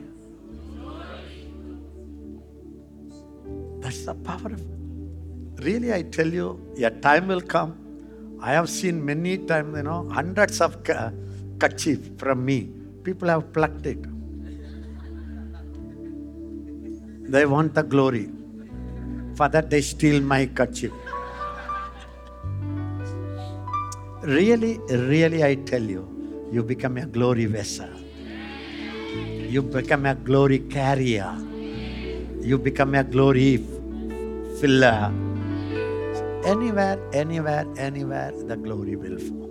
That's the power of. Really, I tell you, a time will come. I have seen many times, you know, hundreds of ka- kerchief from me. People have plucked it. They want the glory. For that, they steal my kerchief. Really, really, I tell you, you become a glory vessel. You become a glory carrier. You become a glory filler. Anywhere, anywhere, anywhere, the glory will flow.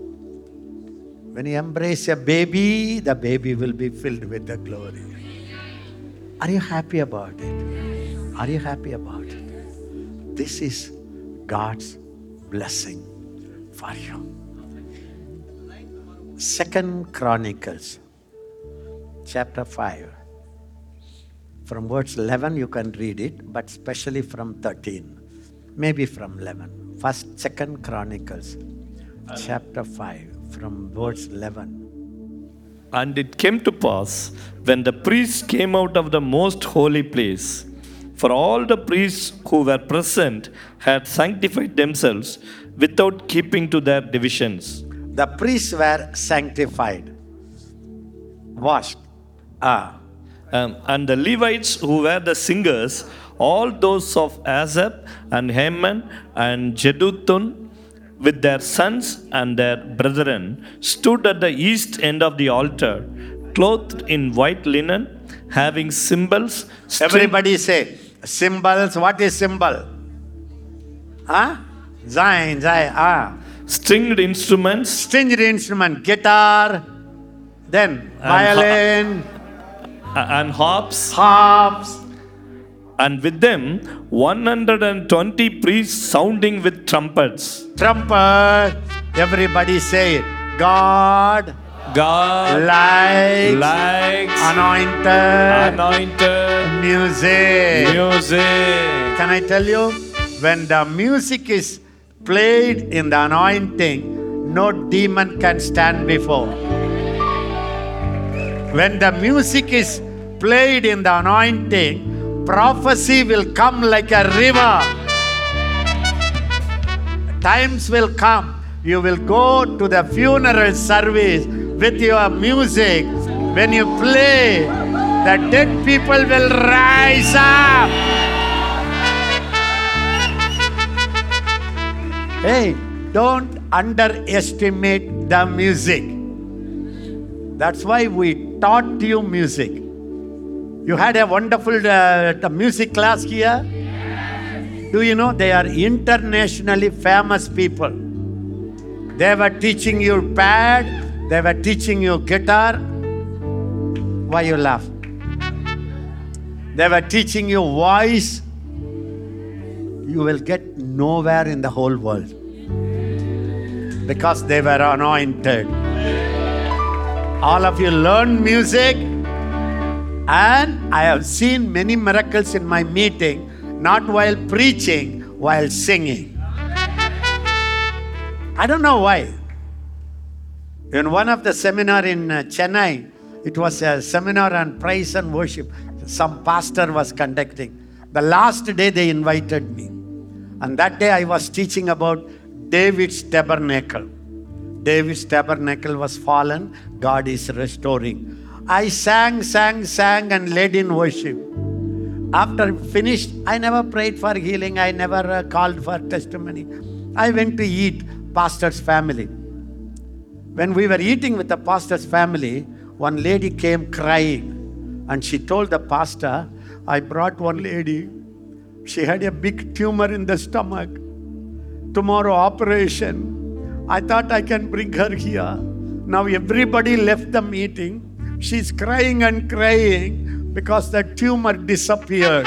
When you embrace a baby, the baby will be filled with the glory. Are you happy about it? Are you happy about it? This is God's blessing for you. Second Chronicles, chapter 5. From verse 11, you can read it, but especially from 13, maybe from 11. First, Second Chronicles, chapter 5, from verse 11. And it came to pass when the priests came out of the most holy place, for all the priests who were present had sanctified themselves without keeping to their divisions. The priests were sanctified, washed. Ah, Um, and the Levites who were the singers, all those of Asaph and Heman and Jeduthun, with their sons and their brethren, stood at the east end of the altar, clothed in white linen, having cymbals. string- everybody say, cymbals. What is cymbal? Huh? Zain, Zain, ah. stringed instruments Stringed instrument, guitar, then ha- violin, and harps, harps. And with them 120 priests sounding with trumpets. trumpet. Everybody say it. God God likes likes anointed anointed music. music. Can I tell you? When the music is played in the anointing, no demon can stand before. When the music is played in the anointing, prophecy will come like a river. Times will come, you will go to the funeral service with your music. When you play, the dead people will rise up. Hey, don't underestimate the music. That's why we taught you music. You had a wonderful uh, music class here. Do you know they are internationally famous people? They were teaching you pad, they were teaching you guitar. Why you laugh? They were teaching you voice. You will get nowhere in the whole world because they were anointed. All of you learn music, and I have seen many miracles in my meeting, not while preaching, while singing. I don't know why. In one of the seminar in uh, Chennai, it was a seminar on praise and worship. Some pastor was conducting. The last day they invited me. And that day I was teaching about David's tabernacle. David's tabernacle was fallen, God is restoring. I sang, sang, sang, and led in worship. After finished, I never prayed for healing, I never uh, called for testimony. I went to eat pastor's family. When we were eating with the pastor's family, one lady came crying and she told the pastor, I brought one lady. She had a big tumor in the stomach. Tomorrow, operation. I thought I can bring her here. Now everybody left the meeting. She's crying and crying because the tumor disappeared.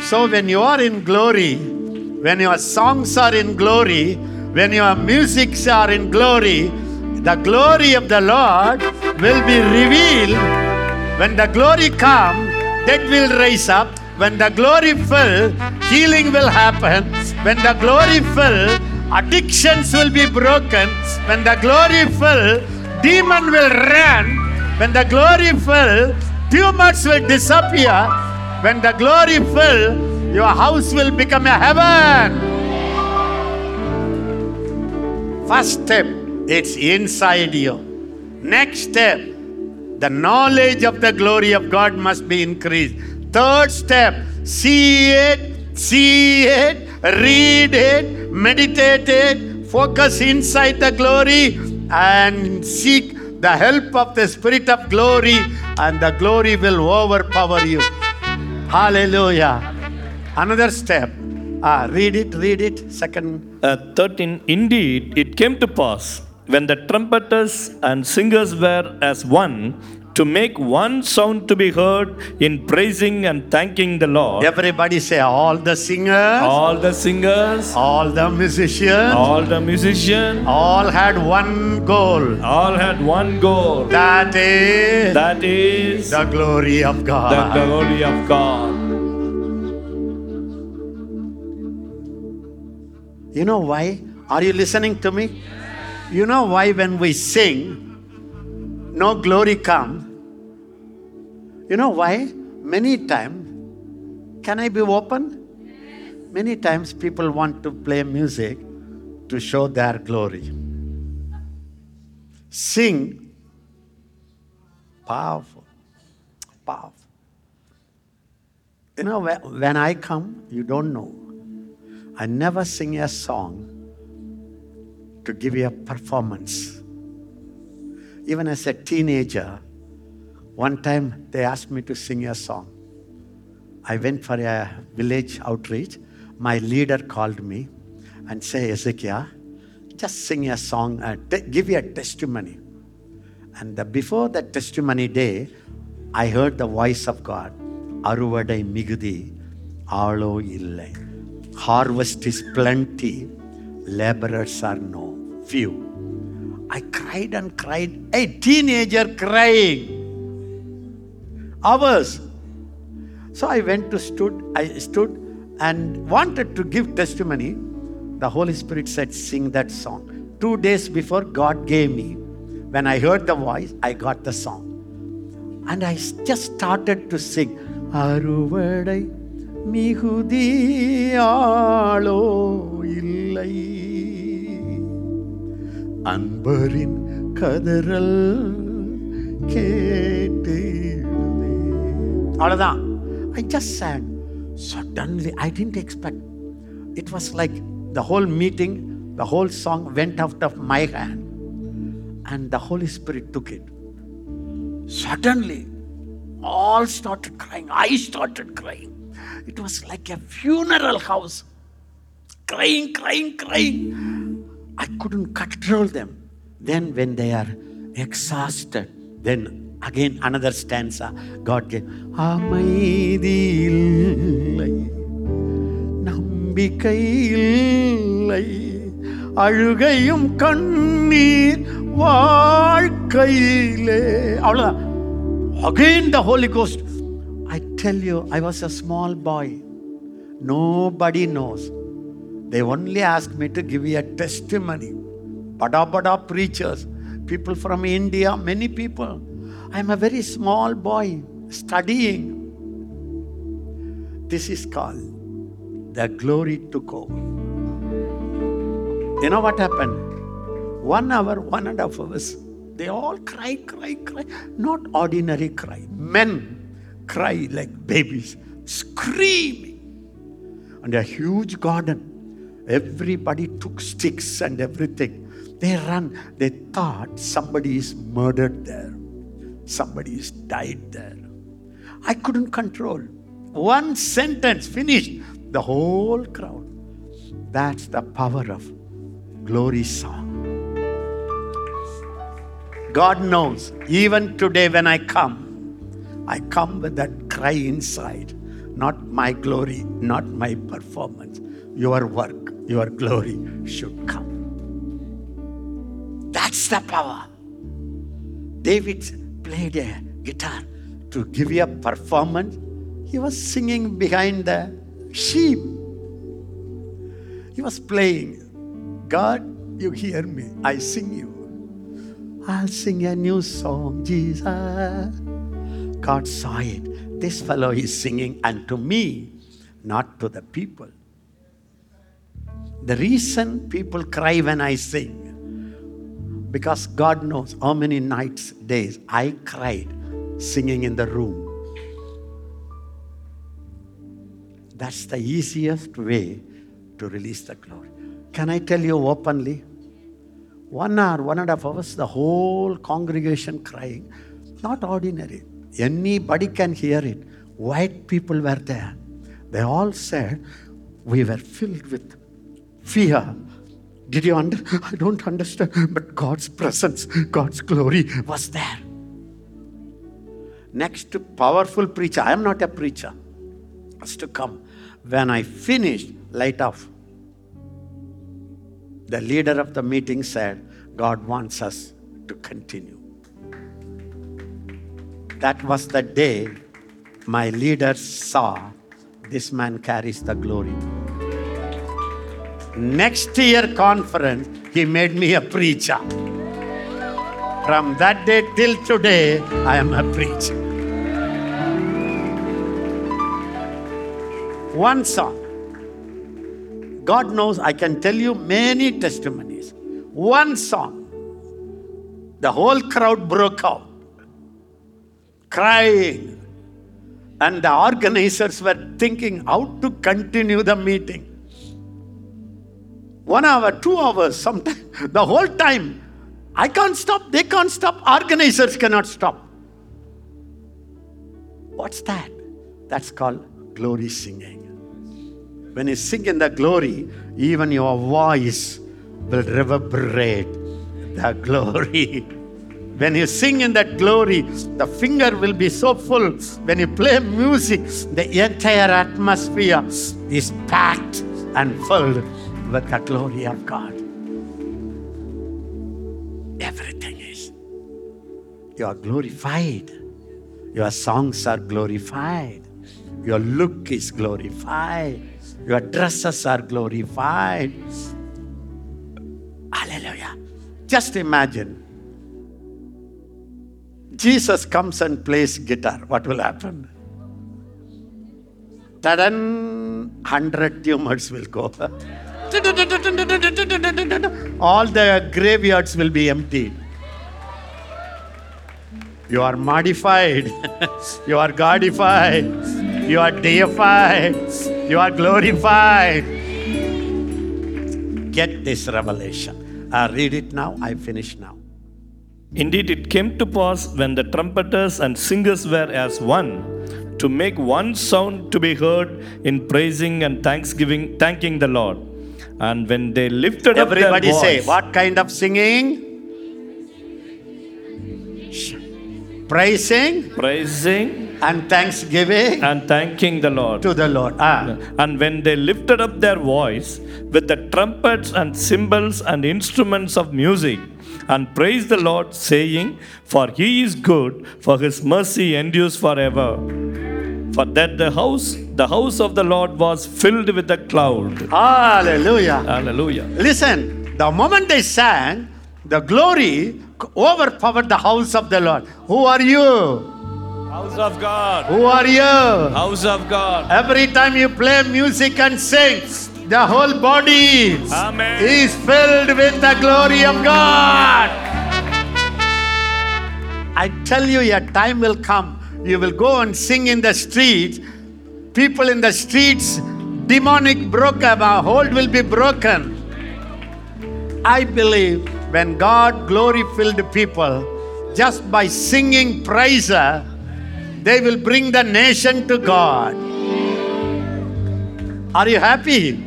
So when you are in glory, when your songs are in glory, when your musics are in glory, the glory of the Lord will be revealed. When the glory come, dead will rise up. When the glory fill, healing will happen. When the glory fill, addictions will be broken. When the glory fill, demon will run. When the glory fill, tumors will disappear. When the glory fill, your house will become a heaven. First step, it's inside you. Next step, the knowledge of the glory of God must be increased. Third step, see it, see it, read it, meditate it, focus inside the glory, and seek the help of the Spirit of glory, and the glory will overpower you. Hallelujah. Another step. Ah, read it, read it. Second. Uh, 13 Indeed, it came to pass when the trumpeters and singers were as one to make one sound to be heard in praising and thanking the Lord. Everybody say, all the singers, All the singers, all the musicians, all the musicians, all had one goal. all had one goal. That is That is the glory of God. the glory of God. You know why? Are you listening to me? You know why when we sing, no glory come? You know why? Many times, can I be open? Many times people want to play music to show their glory. Sing, powerful, powerful. You know, when I come, you don't know. I never sing a song to give you a performance. Even as a teenager, one time they asked me to sing a song. I went for a village outreach. My leader called me and said, Ezekiah, just sing a song, uh, give you a testimony. And the, before that testimony day, I heard the voice of God. அறுவடை மிகுதி ஆளோ ille. Harvest is plenty, laborers are no few. I cried and cried. A teenager crying hours so i went to stood i stood and wanted to give testimony the holy spirit said sing that song two days before god gave me when i heard the voice i got the song and I just started to sing. அறுவடை மிகுதியாளோ இல்லை அன்பரின் கதறல் கேட்டிடுவே அவ்வளோதான் I just sang. Suddenly, I didn't expect. It was like the whole meeting, the whole song went out of my hand, and the Holy Spirit took it. Suddenly, all started crying. I started crying. It was like a funeral house. Crying, crying, crying. I couldn't control them. Then, when they are exhausted, then again another stanza God gave. அமைதி இல்லை நம்பிக்கை இல்லை அழுகையும் கண்ணீர் வாழ்க்கையிலே அவ்வளோதான் again the holy ghost i tell you i was a small boy nobody knows they only asked me to give you a testimony bada bada preachers people from india many people i'm a very small boy studying this is called the glory took over you know what happened? One hour, one and a half hours, they all cry, cry, cry. Not ordinary cry. Men cry like babies, screaming. And a huge garden. Everybody took sticks and everything. They ran. They thought somebody is murdered there. Somebody is died there. I couldn't control. One sentence finished. the whole crowd. That's the power of glory song. God knows, even today when I come, I come with that cry inside. Not my glory, not my performance. Your work, your glory should come. That's the power. David played a guitar to give you a performance. He was singing behind the sheep. He was playing. God, you hear me. I sing you. I'll sing a new song, Jesus. God saw it. This fellow is singing unto me, not to the people. The reason people cry when I sing, because God knows how many nights, days I cried singing in the room. That's the easiest way to release the glory. Can I tell you openly? One hour, one and a half hours, the whole congregation crying. Not ordinary. Anybody can hear it. White people were there. They all said, We were filled with fear. Did you under? I don't understand. But God's presence, God's glory was there. Next powerful preacher. I am not a preacher. Has to come. When I finished, light off. The leader of the meeting said, God wants us to continue. That was the day my leader saw this man carries the glory. Next year conference, he made me a preacher. From that day till today, I am a preacher. One song. God knows I can tell you many testimonies. One song. The whole crowd broke out, crying. And the organizers were thinking how to continue the meeting. One hour, two hours, sometimes, the whole time. I can't stop, they can't stop, organizers cannot stop. What's that? That's called glory singing. When you sing in the glory, even your voice will reverberate the glory. When you sing in that glory, the finger will be so full. When you play music, the entire atmosphere is packed and filled with the glory of God. Everything is. You are glorified. Your songs are glorified. Your look is glorified. Your dresses are glorified. Hallelujah. Just imagine. Jesus comes and plays guitar. What will happen? Tadan, hundred tumors will go. All the graveyards will be empty. You are modified. you are godified. You are deified. You are glorified. Get this revelation. I read it now. I finish now. Indeed, it came to pass when the trumpeters and singers were as one to make one sound to be heard in praising and thanksgiving, thanking the Lord. And when they lifted Everybody up their say, voice, what kind of singing? Praising praising and thanksgiving and thanking the Lord. to the Lord. Ah. And when they lifted up their voice with the trumpets and cymbals and instruments of music, and praised the Lord, saying, For he is good, for his mercy endures forever. For that the house, the house of the Lord was filled with a cloud. Hallelujah. Hallelujah. Listen, the moment they sang, the glory overpowered the house of the Lord. Who are you? House of God. Who are you? House of God. Every time you play music and sing, the whole body Amen. is filled with the glory of God. I tell you, a time will come. You will go and sing in the streets. People in the streets, demonic broken, our hold will be broken. I believe when God glory filled people, just by singing praise, they will bring the nation to God. Are you happy?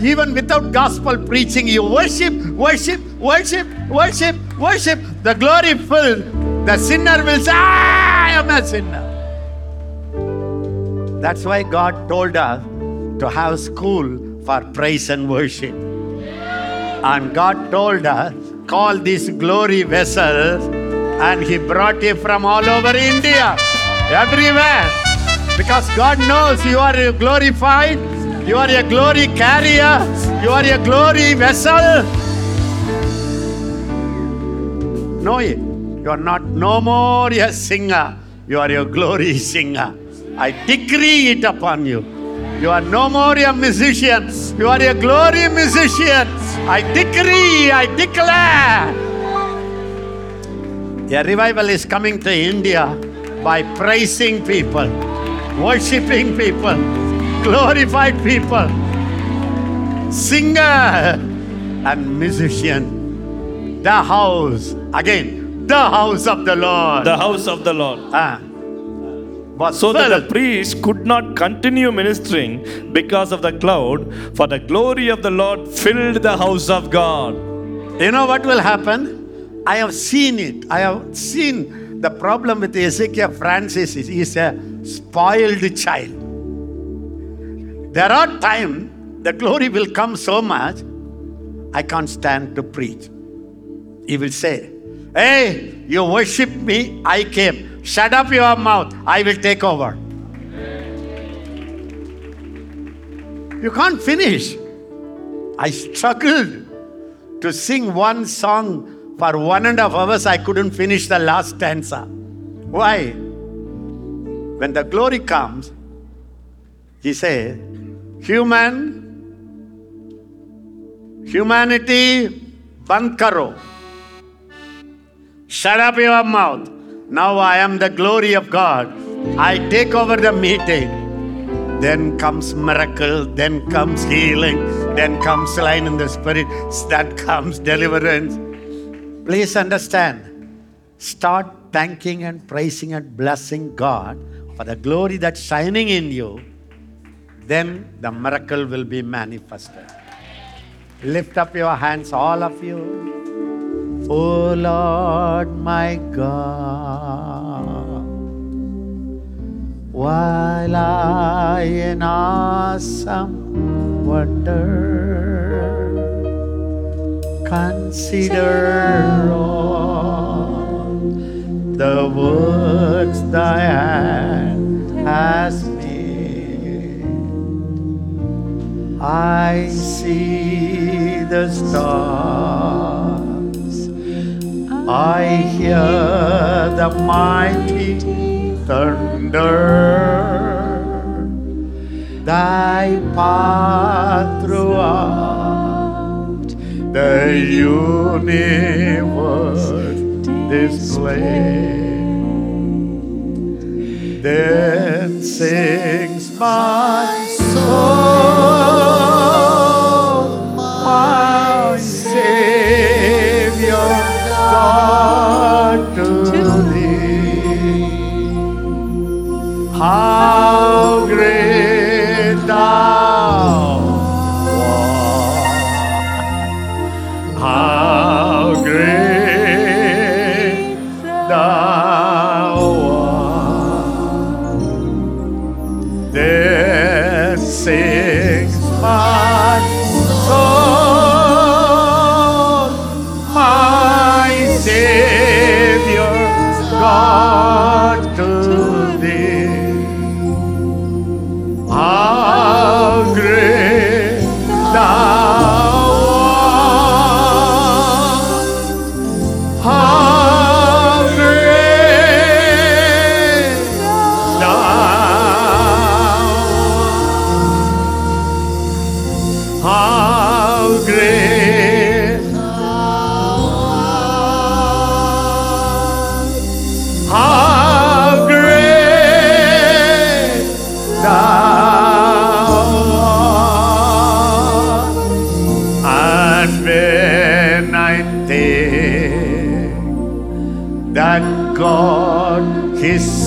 Even without gospel preaching, you worship, worship, worship, worship, worship. The glory filled. The sinner will say, I am a sinner. That's why God told us to have school for praise and worship. And God told us, call these glory vessels, and He brought you from all over India, everywhere. Because God knows you are glorified, you are a glory carrier, you are a glory vessel. Know it. You are not no more a singer, you are a glory singer. I decree it upon you. You are no more a musician, you are a glory musician. I decree, I declare. A revival is coming to India by praising people, worshiping people, glorified people, singer and musician. The house, again, the house of the Lord. The house of the Lord. Ah. was So that the priest could not continue ministering because of the cloud, for the glory of the Lord filled the house of God. You know what will happen? I have seen it. I have seen the problem with Ezekiah Francis is he's a spoiled child. There are times the glory will come so much, I can't stand to preach. He will say, Hey, you worship me, I came. Shut up your mouth, I will take over. You can't finish. I struggled to sing one song for one and a half hours. I couldn't finish the last stanza. Why? When the glory comes, he says, Human, humanity, band karo. Shut up your mouth. Now I am the glory of God. I take over the meeting. Then comes miracle, then comes healing, then comes line in the spirit, that comes deliverance. Please understand. Start thanking and praising and blessing God for the glory that's shining in you. Then the miracle will be manifested. Lift up your hands, all of you. O Lord my God, while I in awesome wonder consider all the works thy hand has made. I see the stars, I hear the mighty thunder. Thy path throughout the universe display. Then sings my soul, How great thou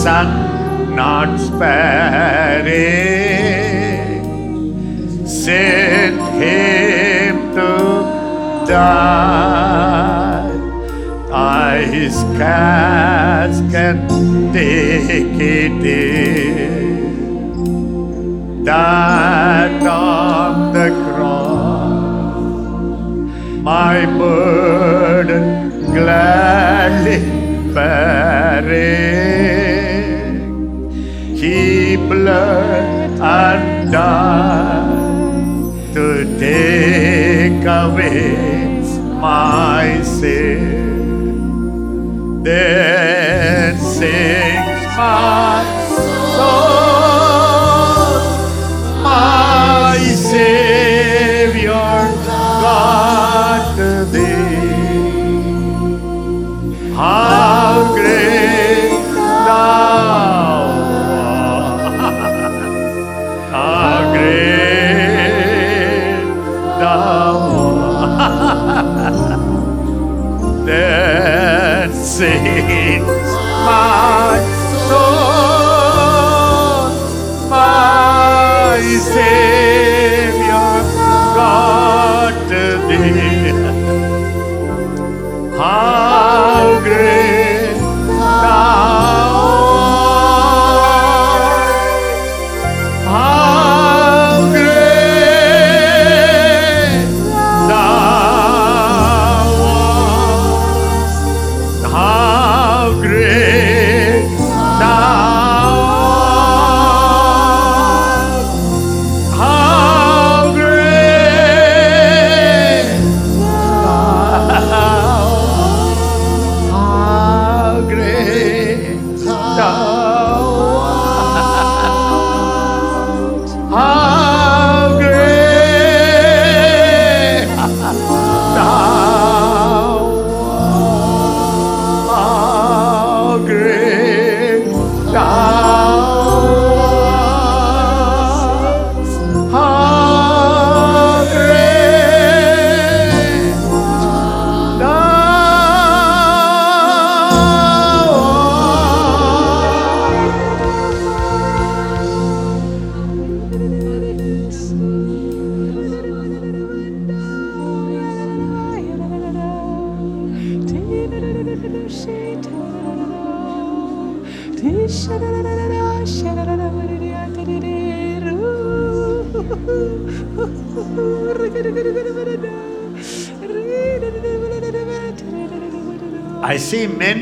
not sparing sent him to die. I his take it. That on the cross, my burden gladly bearing. Bled and died to take away my sin. Then sings my sings my soul, my Savior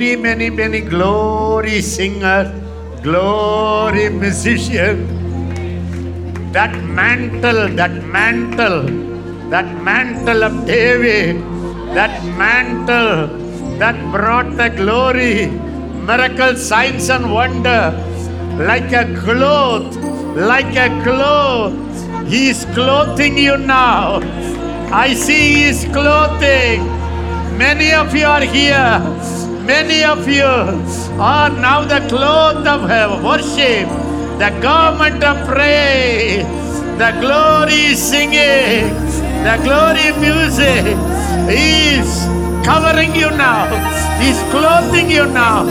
many, many, many glory singers, glory musicians. That mantle, that mantle, that mantle of David, that mantle that brought the glory, miracle, signs, and wonder, like a cloth, like a cloth. He is clothing you now. I see He is clothing. Many of you are here. Many of you are now the cloth of worship, the garment of praise, the glory singing, the glory music. Is covering you now. He's clothing you now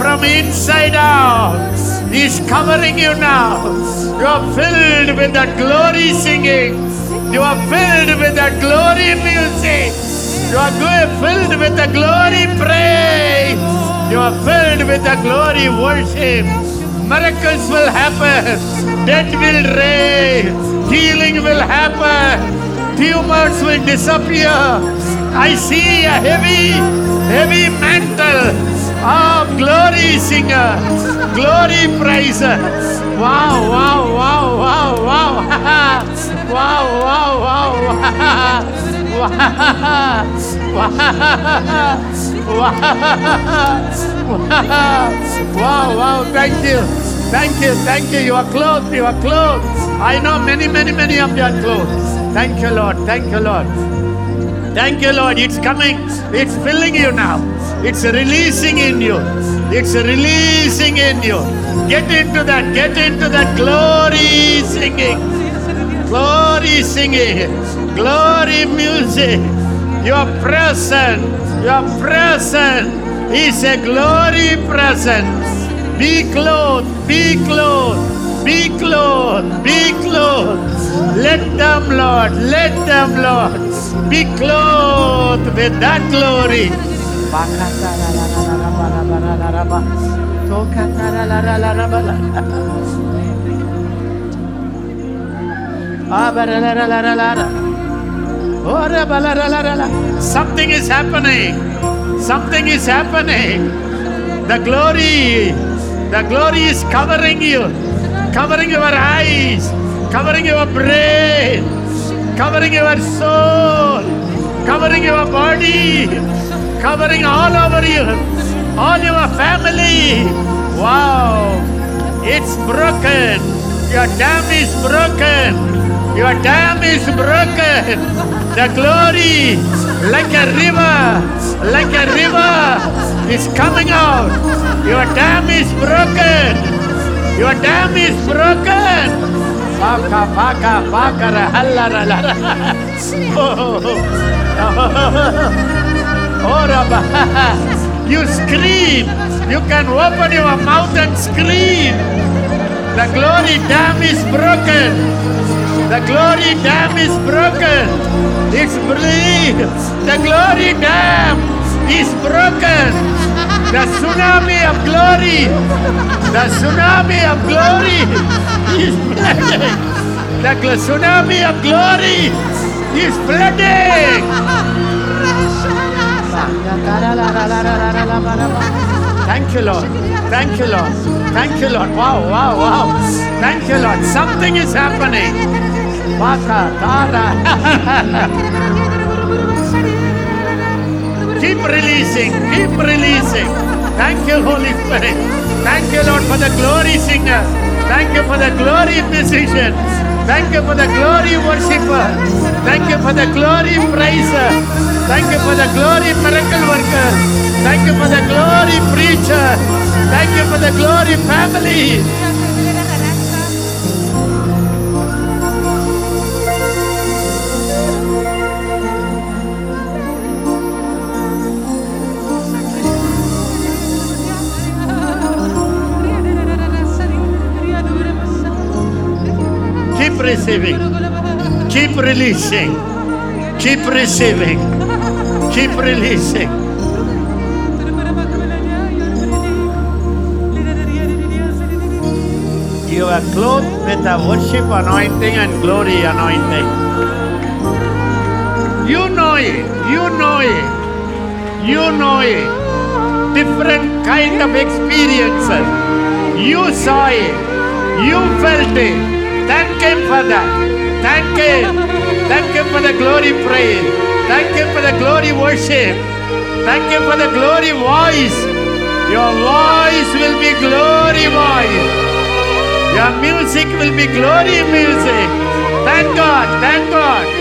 from inside out. He's covering you now. You are filled with the glory singing. You are filled with the glory music. You are go- filled with the glory praise. You are filled with the glory worship. Miracles will happen. Death will raise. Healing will happen. Tumors will disappear. I see a heavy, heavy mantle of glory singer, glory praiser. Wow, wow, wow, wow, wow. wow, wow, wow. wow. Wow, wow, wow, thank you. Thank you, thank you. You are clothed, you are clothed. I know many, many, many of you are clothed. Thank you, Lord. Thank you, Lord. Thank you, Lord. It's coming. It's filling you now. It's releasing in you. It's releasing in you. Get into that. Get into that glory singing. Glory singing. Glory music. Your presence. Your presence is a glory presence. Be clothed. Be clothed. Be clothed, be clothed. Let them, Lord, let them, Lord, be clothed with that glory. Ah, Oh, Something is happening. Something is happening. The glory, the glory is covering you, covering your eyes, covering your brain, covering your soul, covering your body, covering all over you, all your family. Wow, it's broken. Your dam is broken. Your dam is broken. The glory, like a river, like a river, is coming out. Your dam is broken. Your dam is broken. Paka, paka, paka, ra, halla, ra. Oh oh, oh, oh, Rabba. You scream. You can open your mouth and scream. The glory dam is broken. The glory dam is broken. It's break. The glory dam is broken. The tsunami of glory. The tsunami of glory is flooding. The tsunami of glory is flooding. Thank you, Lord. Thank you, Lord. Thank you, Lord. Wow, wow, wow. Thank you, Lord. Something is happening. Keep releasing. Keep releasing. Thank you, Holy Spirit. Thank you, Lord, for the glory singer. Thank you for the glory musician. Thank you for the glory worshiper. Thank you for the glory praiser. Thank you for the glory miracle worker. Thank you for the glory preacher. Thank you for the glory family. Receiving. Keep releasing. Keep receiving. Keep releasing. You are clothed with a worship anointing and glory anointing. You know it. You know it. You know it. Different kind of experiences. You saw it. You felt it. Thank Him for that. Thank Him. Thank Him for the glory praise. Thank Him for the glory worship. Thank Him for the glory voice. Your voice will be glory voice. Your music will be glory music. Thank God. Thank God.